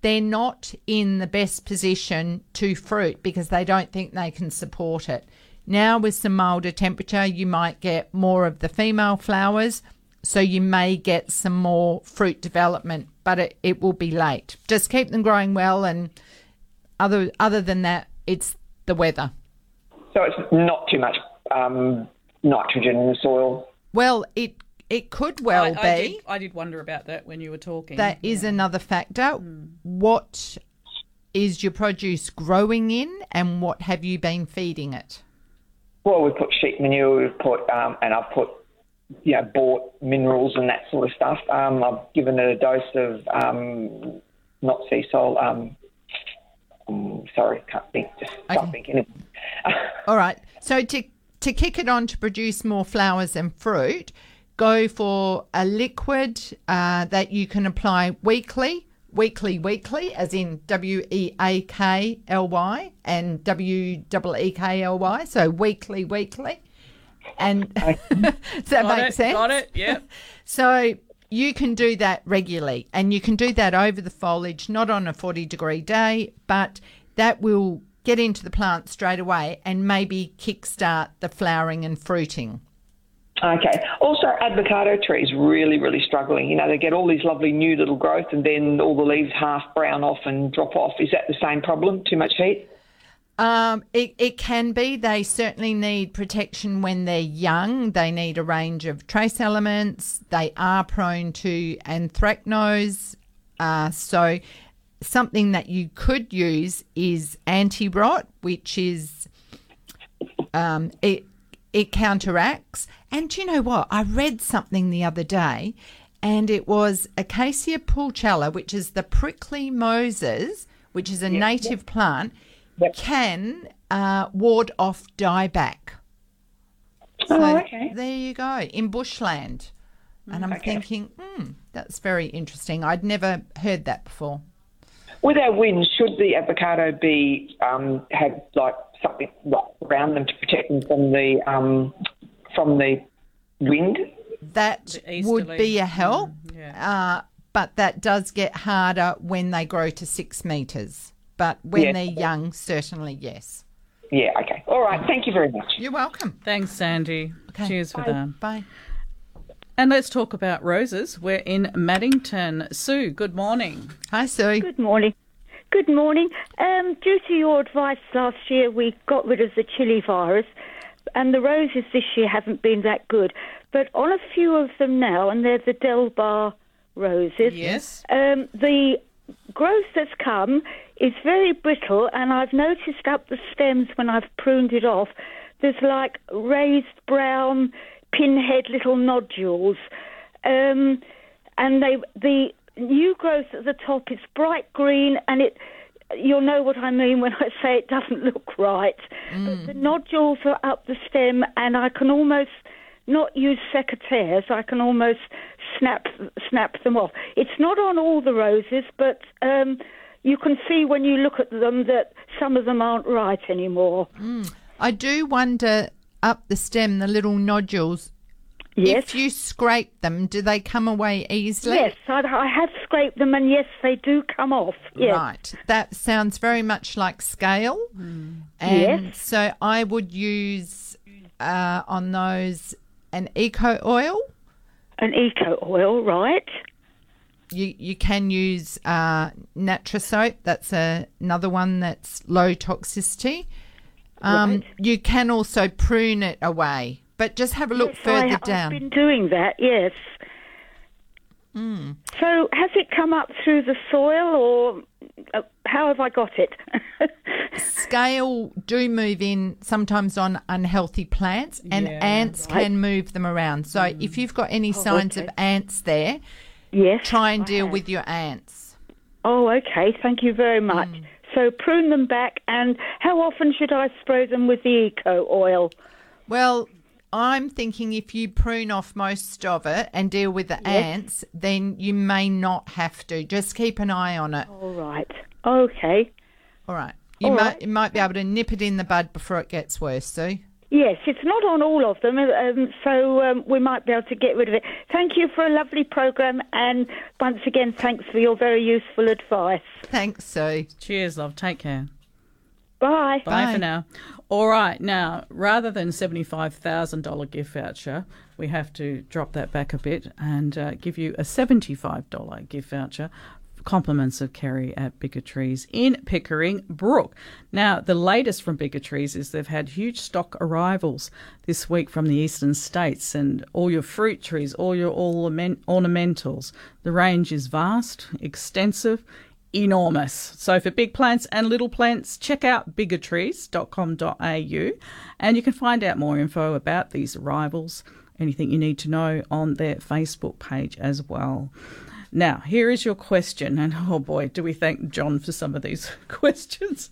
they're not in the best position to fruit because they don't think they can support it. Now, with some milder temperature, you might get more of the female flowers, so you may get some more fruit development, but it, it will be late. Just keep them growing well, and other other than that, it's the weather. So it's not too much um, nitrogen in the soil. Well, it it could well I, be. I did, I did wonder about that when you were talking. That is another factor. What is your produce growing in, and what have you been feeding it? Well, we put sheep manure, we've put, um, and I've put, you know, bought minerals and that sort of stuff. Um, I've given it a dose of, um, not sea salt, um, um, sorry, can't think, just stop thinking. All right. So to to kick it on to produce more flowers and fruit, go for a liquid uh, that you can apply weekly, weekly, weekly, as in W E A K L Y and W double E K L Y. So weekly, weekly. And does that Got make it, sense? got it, yep. So you can do that regularly, and you can do that over the foliage, not on a 40 degree day, but that will get into the plant straight away and maybe kickstart the flowering and fruiting. Okay. Also, avocado trees really, really struggling. You know, they get all these lovely new little growth, and then all the leaves half brown off and drop off. Is that the same problem? Too much heat? Um, it, it can be. They certainly need protection when they're young. They need a range of trace elements. They are prone to anthracnose. Uh, so, something that you could use is anti rot, which is um, it it counteracts. And do you know what? I read something the other day, and it was Acacia pulchella, which is the prickly Moses, which is a Yep, native plant, can uh, ward off dieback. Oh, okay. There you go in bushland. And I'm Okay. thinking, hmm, that's very interesting. I'd never heard that before. With our winds, should the avocado be um, have like something around them to protect them from the um, from the wind? That would be a help, uh, but that does get harder when they grow to six metres. But when Yeah. they're young, certainly yes. Yeah. Okay. All right. Thank you very much. You're welcome. Thanks, Sandy. Cheers for Bye. that. Bye. And let's talk about roses. We're in Maddington. Sue, good morning. Hi, Sue. Good morning. Good morning. Um, due to your advice last year, we got rid of the chili virus, and the roses this year haven't been that good. But on a few of them now, and they're the Delbard roses. Yes. Um, the growth that's come is very brittle, and I've noticed up the stems when I've pruned it off, there's like raised brown pinhead little nodules, um, and they the new growth at the top is bright green, and it you'll know what I mean when I say it doesn't look right. But the nodules are up the stem, and I can almost not use secateurs. I can almost snap snap them off. It's not on all the roses, but um, you can see when you look at them that some of them aren't right anymore. I do wonder up the stem, the little nodules. Yes. If you scrape them, do they come away easily? Yes, I, I have scraped them, and yes, they do come off. Yes. Right. That sounds very much like scale. And Yes. so I would use uh, on those an eco oil. An eco oil, right? You you can use uh, Natrasoap. That's a, another one that's low toxicity. Um, Right. You can also prune it away, but just have a look Yes, further I, down. I've been doing that. Yes. Mm. So has it come up through the soil, or uh, how have I got it? Scale do move in sometimes on unhealthy plants, and Yeah, ants right. can move them around. So if you've got any signs of ants there, yes, try and I deal have. with your ants. Oh, okay. Thank you very much. Mm. So prune them back, and how often should I spray them with the eco oil? Well, I'm thinking if you prune off most of it and deal with the ants, then you may not have to. Just keep an eye on it. All right. Okay. All right. You All might right. you might be able to nip it in the bud before it gets worse, Sue. Yes, it's not on all of them, um, so um, we might be able to get rid of it. Thank you for a lovely program, and once again, thanks for your very useful advice. Thanks, Sue. Cheers, love. Take care. Bye. Bye, for now. All right, now rather than seventy-five thousand dollar gift voucher, we have to drop that back a bit and uh, give you a seventy-five dollar gift voucher. Compliments of Kerry at Bigger Trees in Pickering Brook. Now, the latest from Bigger Trees is they've had huge stock arrivals this week from the eastern states, and all your fruit trees, all your ornament- ornamentals. The range is vast, extensive, enormous. So for big plants and little plants, check out biggertrees.com.au and you can find out more info about these arrivals, anything you need to know on their Facebook page as well. Now, here is your question, and oh boy, do we thank John for some of these questions.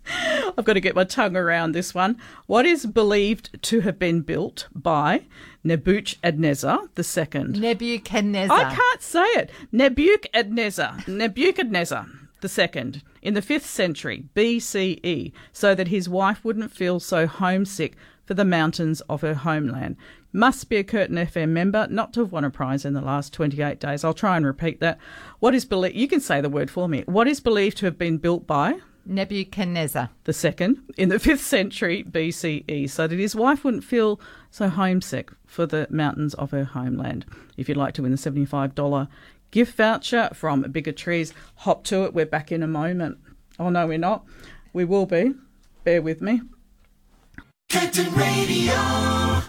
I've got to get my tongue around this one. What is believed to have been built by Nebuchadnezzar II? Nebuchadnezzar. I can't say it. Nebuchadnezzar. Nebuchadnezzar the second in the 5th century BCE so that his wife wouldn't feel so homesick for the mountains of her homeland. Must be a Curtin FM member not to have won a prize in the last 28 days. I'll try and repeat that. What is believed you can say the word for me. What is believed to have been built by Nebuchadnezzar the second in the 5th century BCE so that his wife wouldn't feel so homesick for the mountains of her homeland. If you'd like to win the $75 gift voucher from Bigger Trees, hop to it. We're back in a moment. Oh, no, we're not. We will be. Bear with me. Curtin Radio.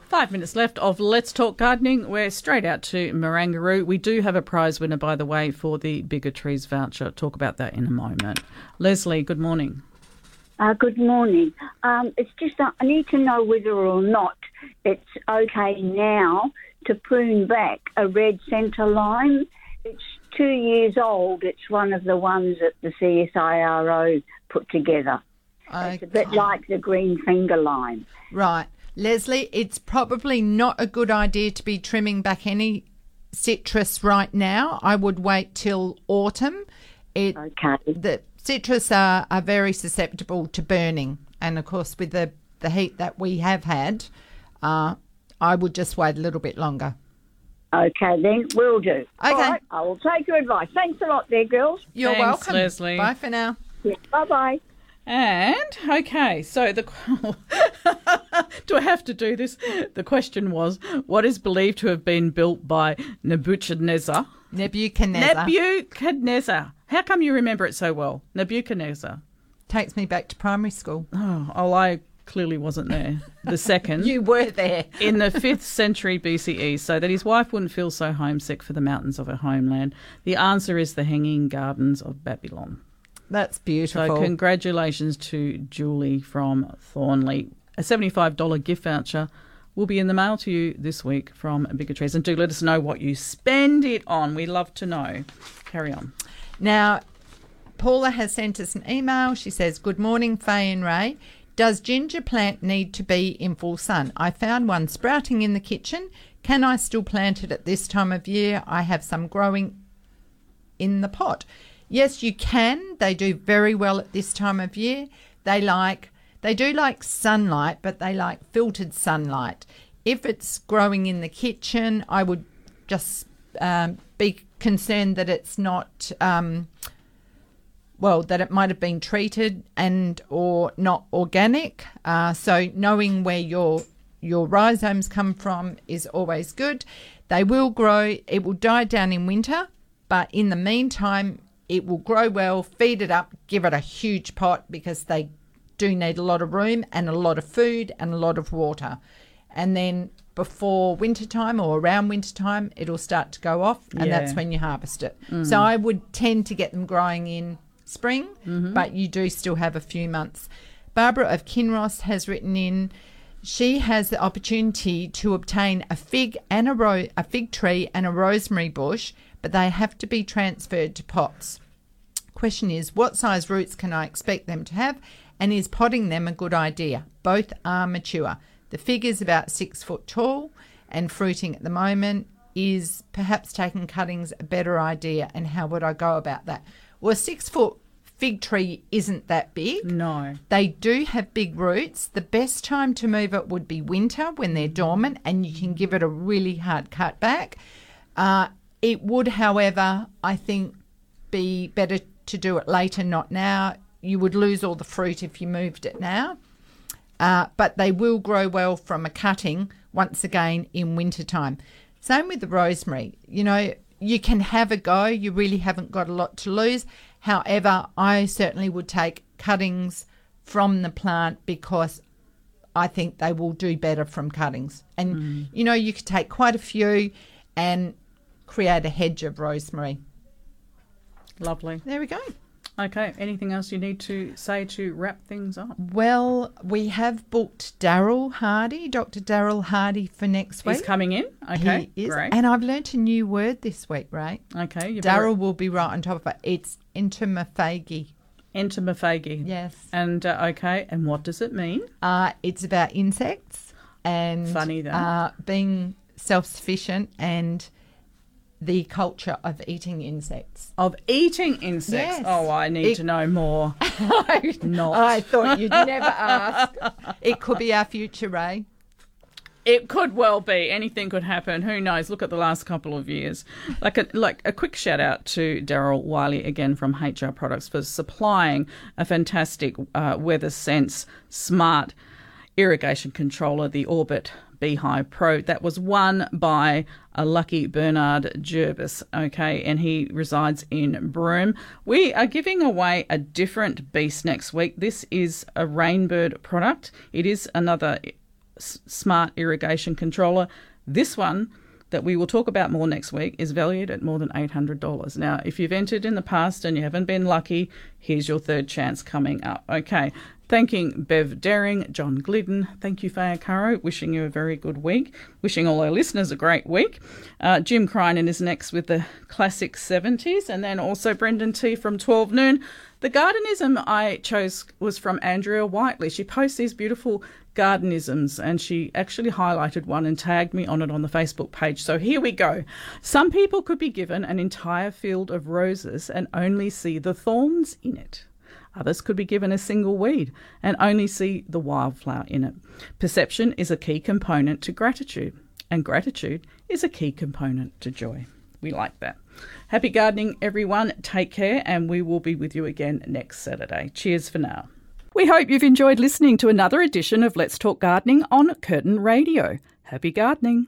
Five minutes left of Let's Talk Gardening. We're straight out to Marangaroo. We do have a prize winner, by the way, for the Bigger Trees voucher. Talk about that in a moment. Leslie, good morning. Uh, good morning. Um, it's just that I need to know whether or not it's okay now to prune back a red centre lime. It's two years old. It's one of the ones that the CSIRO put together. It's a bit like the green finger lime. Right. Leslie, it's probably not a good idea to be trimming back any citrus right now. I would wait till autumn. It, okay. The citrus are, are very susceptible to burning. And of course, with the, the heat that we have had, uh, I would just wait a little bit longer. Okay, then we'll do. Okay. All right, I will take your advice. Thanks a lot, there, girls. You're Thanks, welcome. Leslie. Bye for now. bye bye. And okay, so the do I have to do this? The question was, what is believed to have been built by Nebuchadnezzar? Nebuchadnezzar. Nebuchadnezzar. How come you remember it so well? Nebuchadnezzar. Takes me back to primary school. Oh, oh I clearly wasn't there. The second. You were there. in the 5th century BCE, so that his wife wouldn't feel so homesick for the mountains of her homeland. The answer is the Hanging Gardens of Babylon. That's beautiful. So, congratulations to Julie from Thornlie. A $75 gift voucher will be in the mail to you this week from Bigger Trees. And do let us know what you spend it on. We love to know. Carry on. Now, Paula has sent us an email. She says, Good morning, Faye and Ray. Does ginger plant need to be in full sun? I found one sprouting in the kitchen. Can I still plant it at this time of year? I have some growing in the pot. Yes, you can. They do very well at this time of year. They like they do like sunlight, but they like filtered sunlight. If it's growing in the kitchen, I would just um, be concerned that it's not um, well that it might have been treated and or not organic. Uh, so knowing where your your rhizomes come from is always good. They will grow. It will die down in winter, but in the meantime, it will grow well. Feed it up. Give it a huge pot because they do need a lot of room and a lot of food and a lot of water. And then before winter time or around winter time, it'll start to go off, and Yeah. that's when you harvest it. Mm. So I would tend to get them growing in spring, Mhm. but you do still have a few months. Barbara of Kinross has written in. She has the opportunity to obtain a fig and a ro- a fig tree and a rosemary bush, but they have to be transferred to pots. Question is, what size roots can I expect them to have, and is potting them a good idea? Both are mature. The fig is about six foot tall and fruiting at the moment. Is perhaps taking cuttings a better idea, and how would I go about that? Well, a six foot fig tree isn't that big. No. They do have big roots. The best time to move it would be winter when they're dormant and you can give it a really hard cut back. Uh, it would, however, I think, be better to do it later, not now. You would lose all the fruit if you moved it now. Uh, but they will grow well from a cutting once again in wintertime. Same with the rosemary. You know, you can have a go. You really haven't got a lot to lose. However, I certainly would take cuttings from the plant because I think they will do better from cuttings. And, mm. you know, you could take quite a few and create a hedge of rosemary. Lovely. There we go. Okay. Anything else you need to say to wrap things up? Well, we have booked Daryl Hardy, Dr. Daryl Hardy, for next week. He's coming in. Okay. He is. Great. And I've learnt a new word this week, right? Okay. Daryl will be right on top of it. It's entomophagy. Entomophagy. Yes. And uh, okay. And what does it mean? Uh, it's about insects and Funny that. uh, being self sufficient and the culture of eating insects. Of eating insects. Yes. Oh, I need It- to know more. Not. I thought you'd never ask. It could be our future, Ray. It could well be. Anything could happen. Who knows? Look at the last couple of years. Like a like a quick shout out to Daryl Wiley again from HR Products for supplying a fantastic uh, Weather Sense smart irrigation controller, the Orbit B-hyve Pro. That was won by a lucky Bernard Jervis, okay, and he resides in Broome. We are giving away a different beast next week. This is a Rainbird product. It is another smart irrigation controller. This one that we will talk about more next week is valued at more than $800. Now, if you've entered in the past and you haven't been lucky, here's your third chance coming up. Okay. Thanking Bev Daring, John Glidden. Thank you, Faya Caro. Wishing you a very good week. Wishing all our listeners a great week. Uh, Jim Crinan is next with the classic 70s. And then also Brendan T from 12 noon. The gardenism I chose was from Andrea Whiteley. She posts these beautiful gardenisms and she actually highlighted one and tagged me on it on the Facebook page. So here we go. Some people could be given an entire field of roses and only see the thorns in it. Others could be given a single weed and only see the wildflower in it. Perception is a key component to gratitude, and gratitude is a key component to joy. We like that. Happy gardening, everyone. Take care, and we will be with you again next Saturday. Cheers for now. We hope you've enjoyed listening to another edition of Let's Talk Gardening on Curtin Radio. Happy gardening.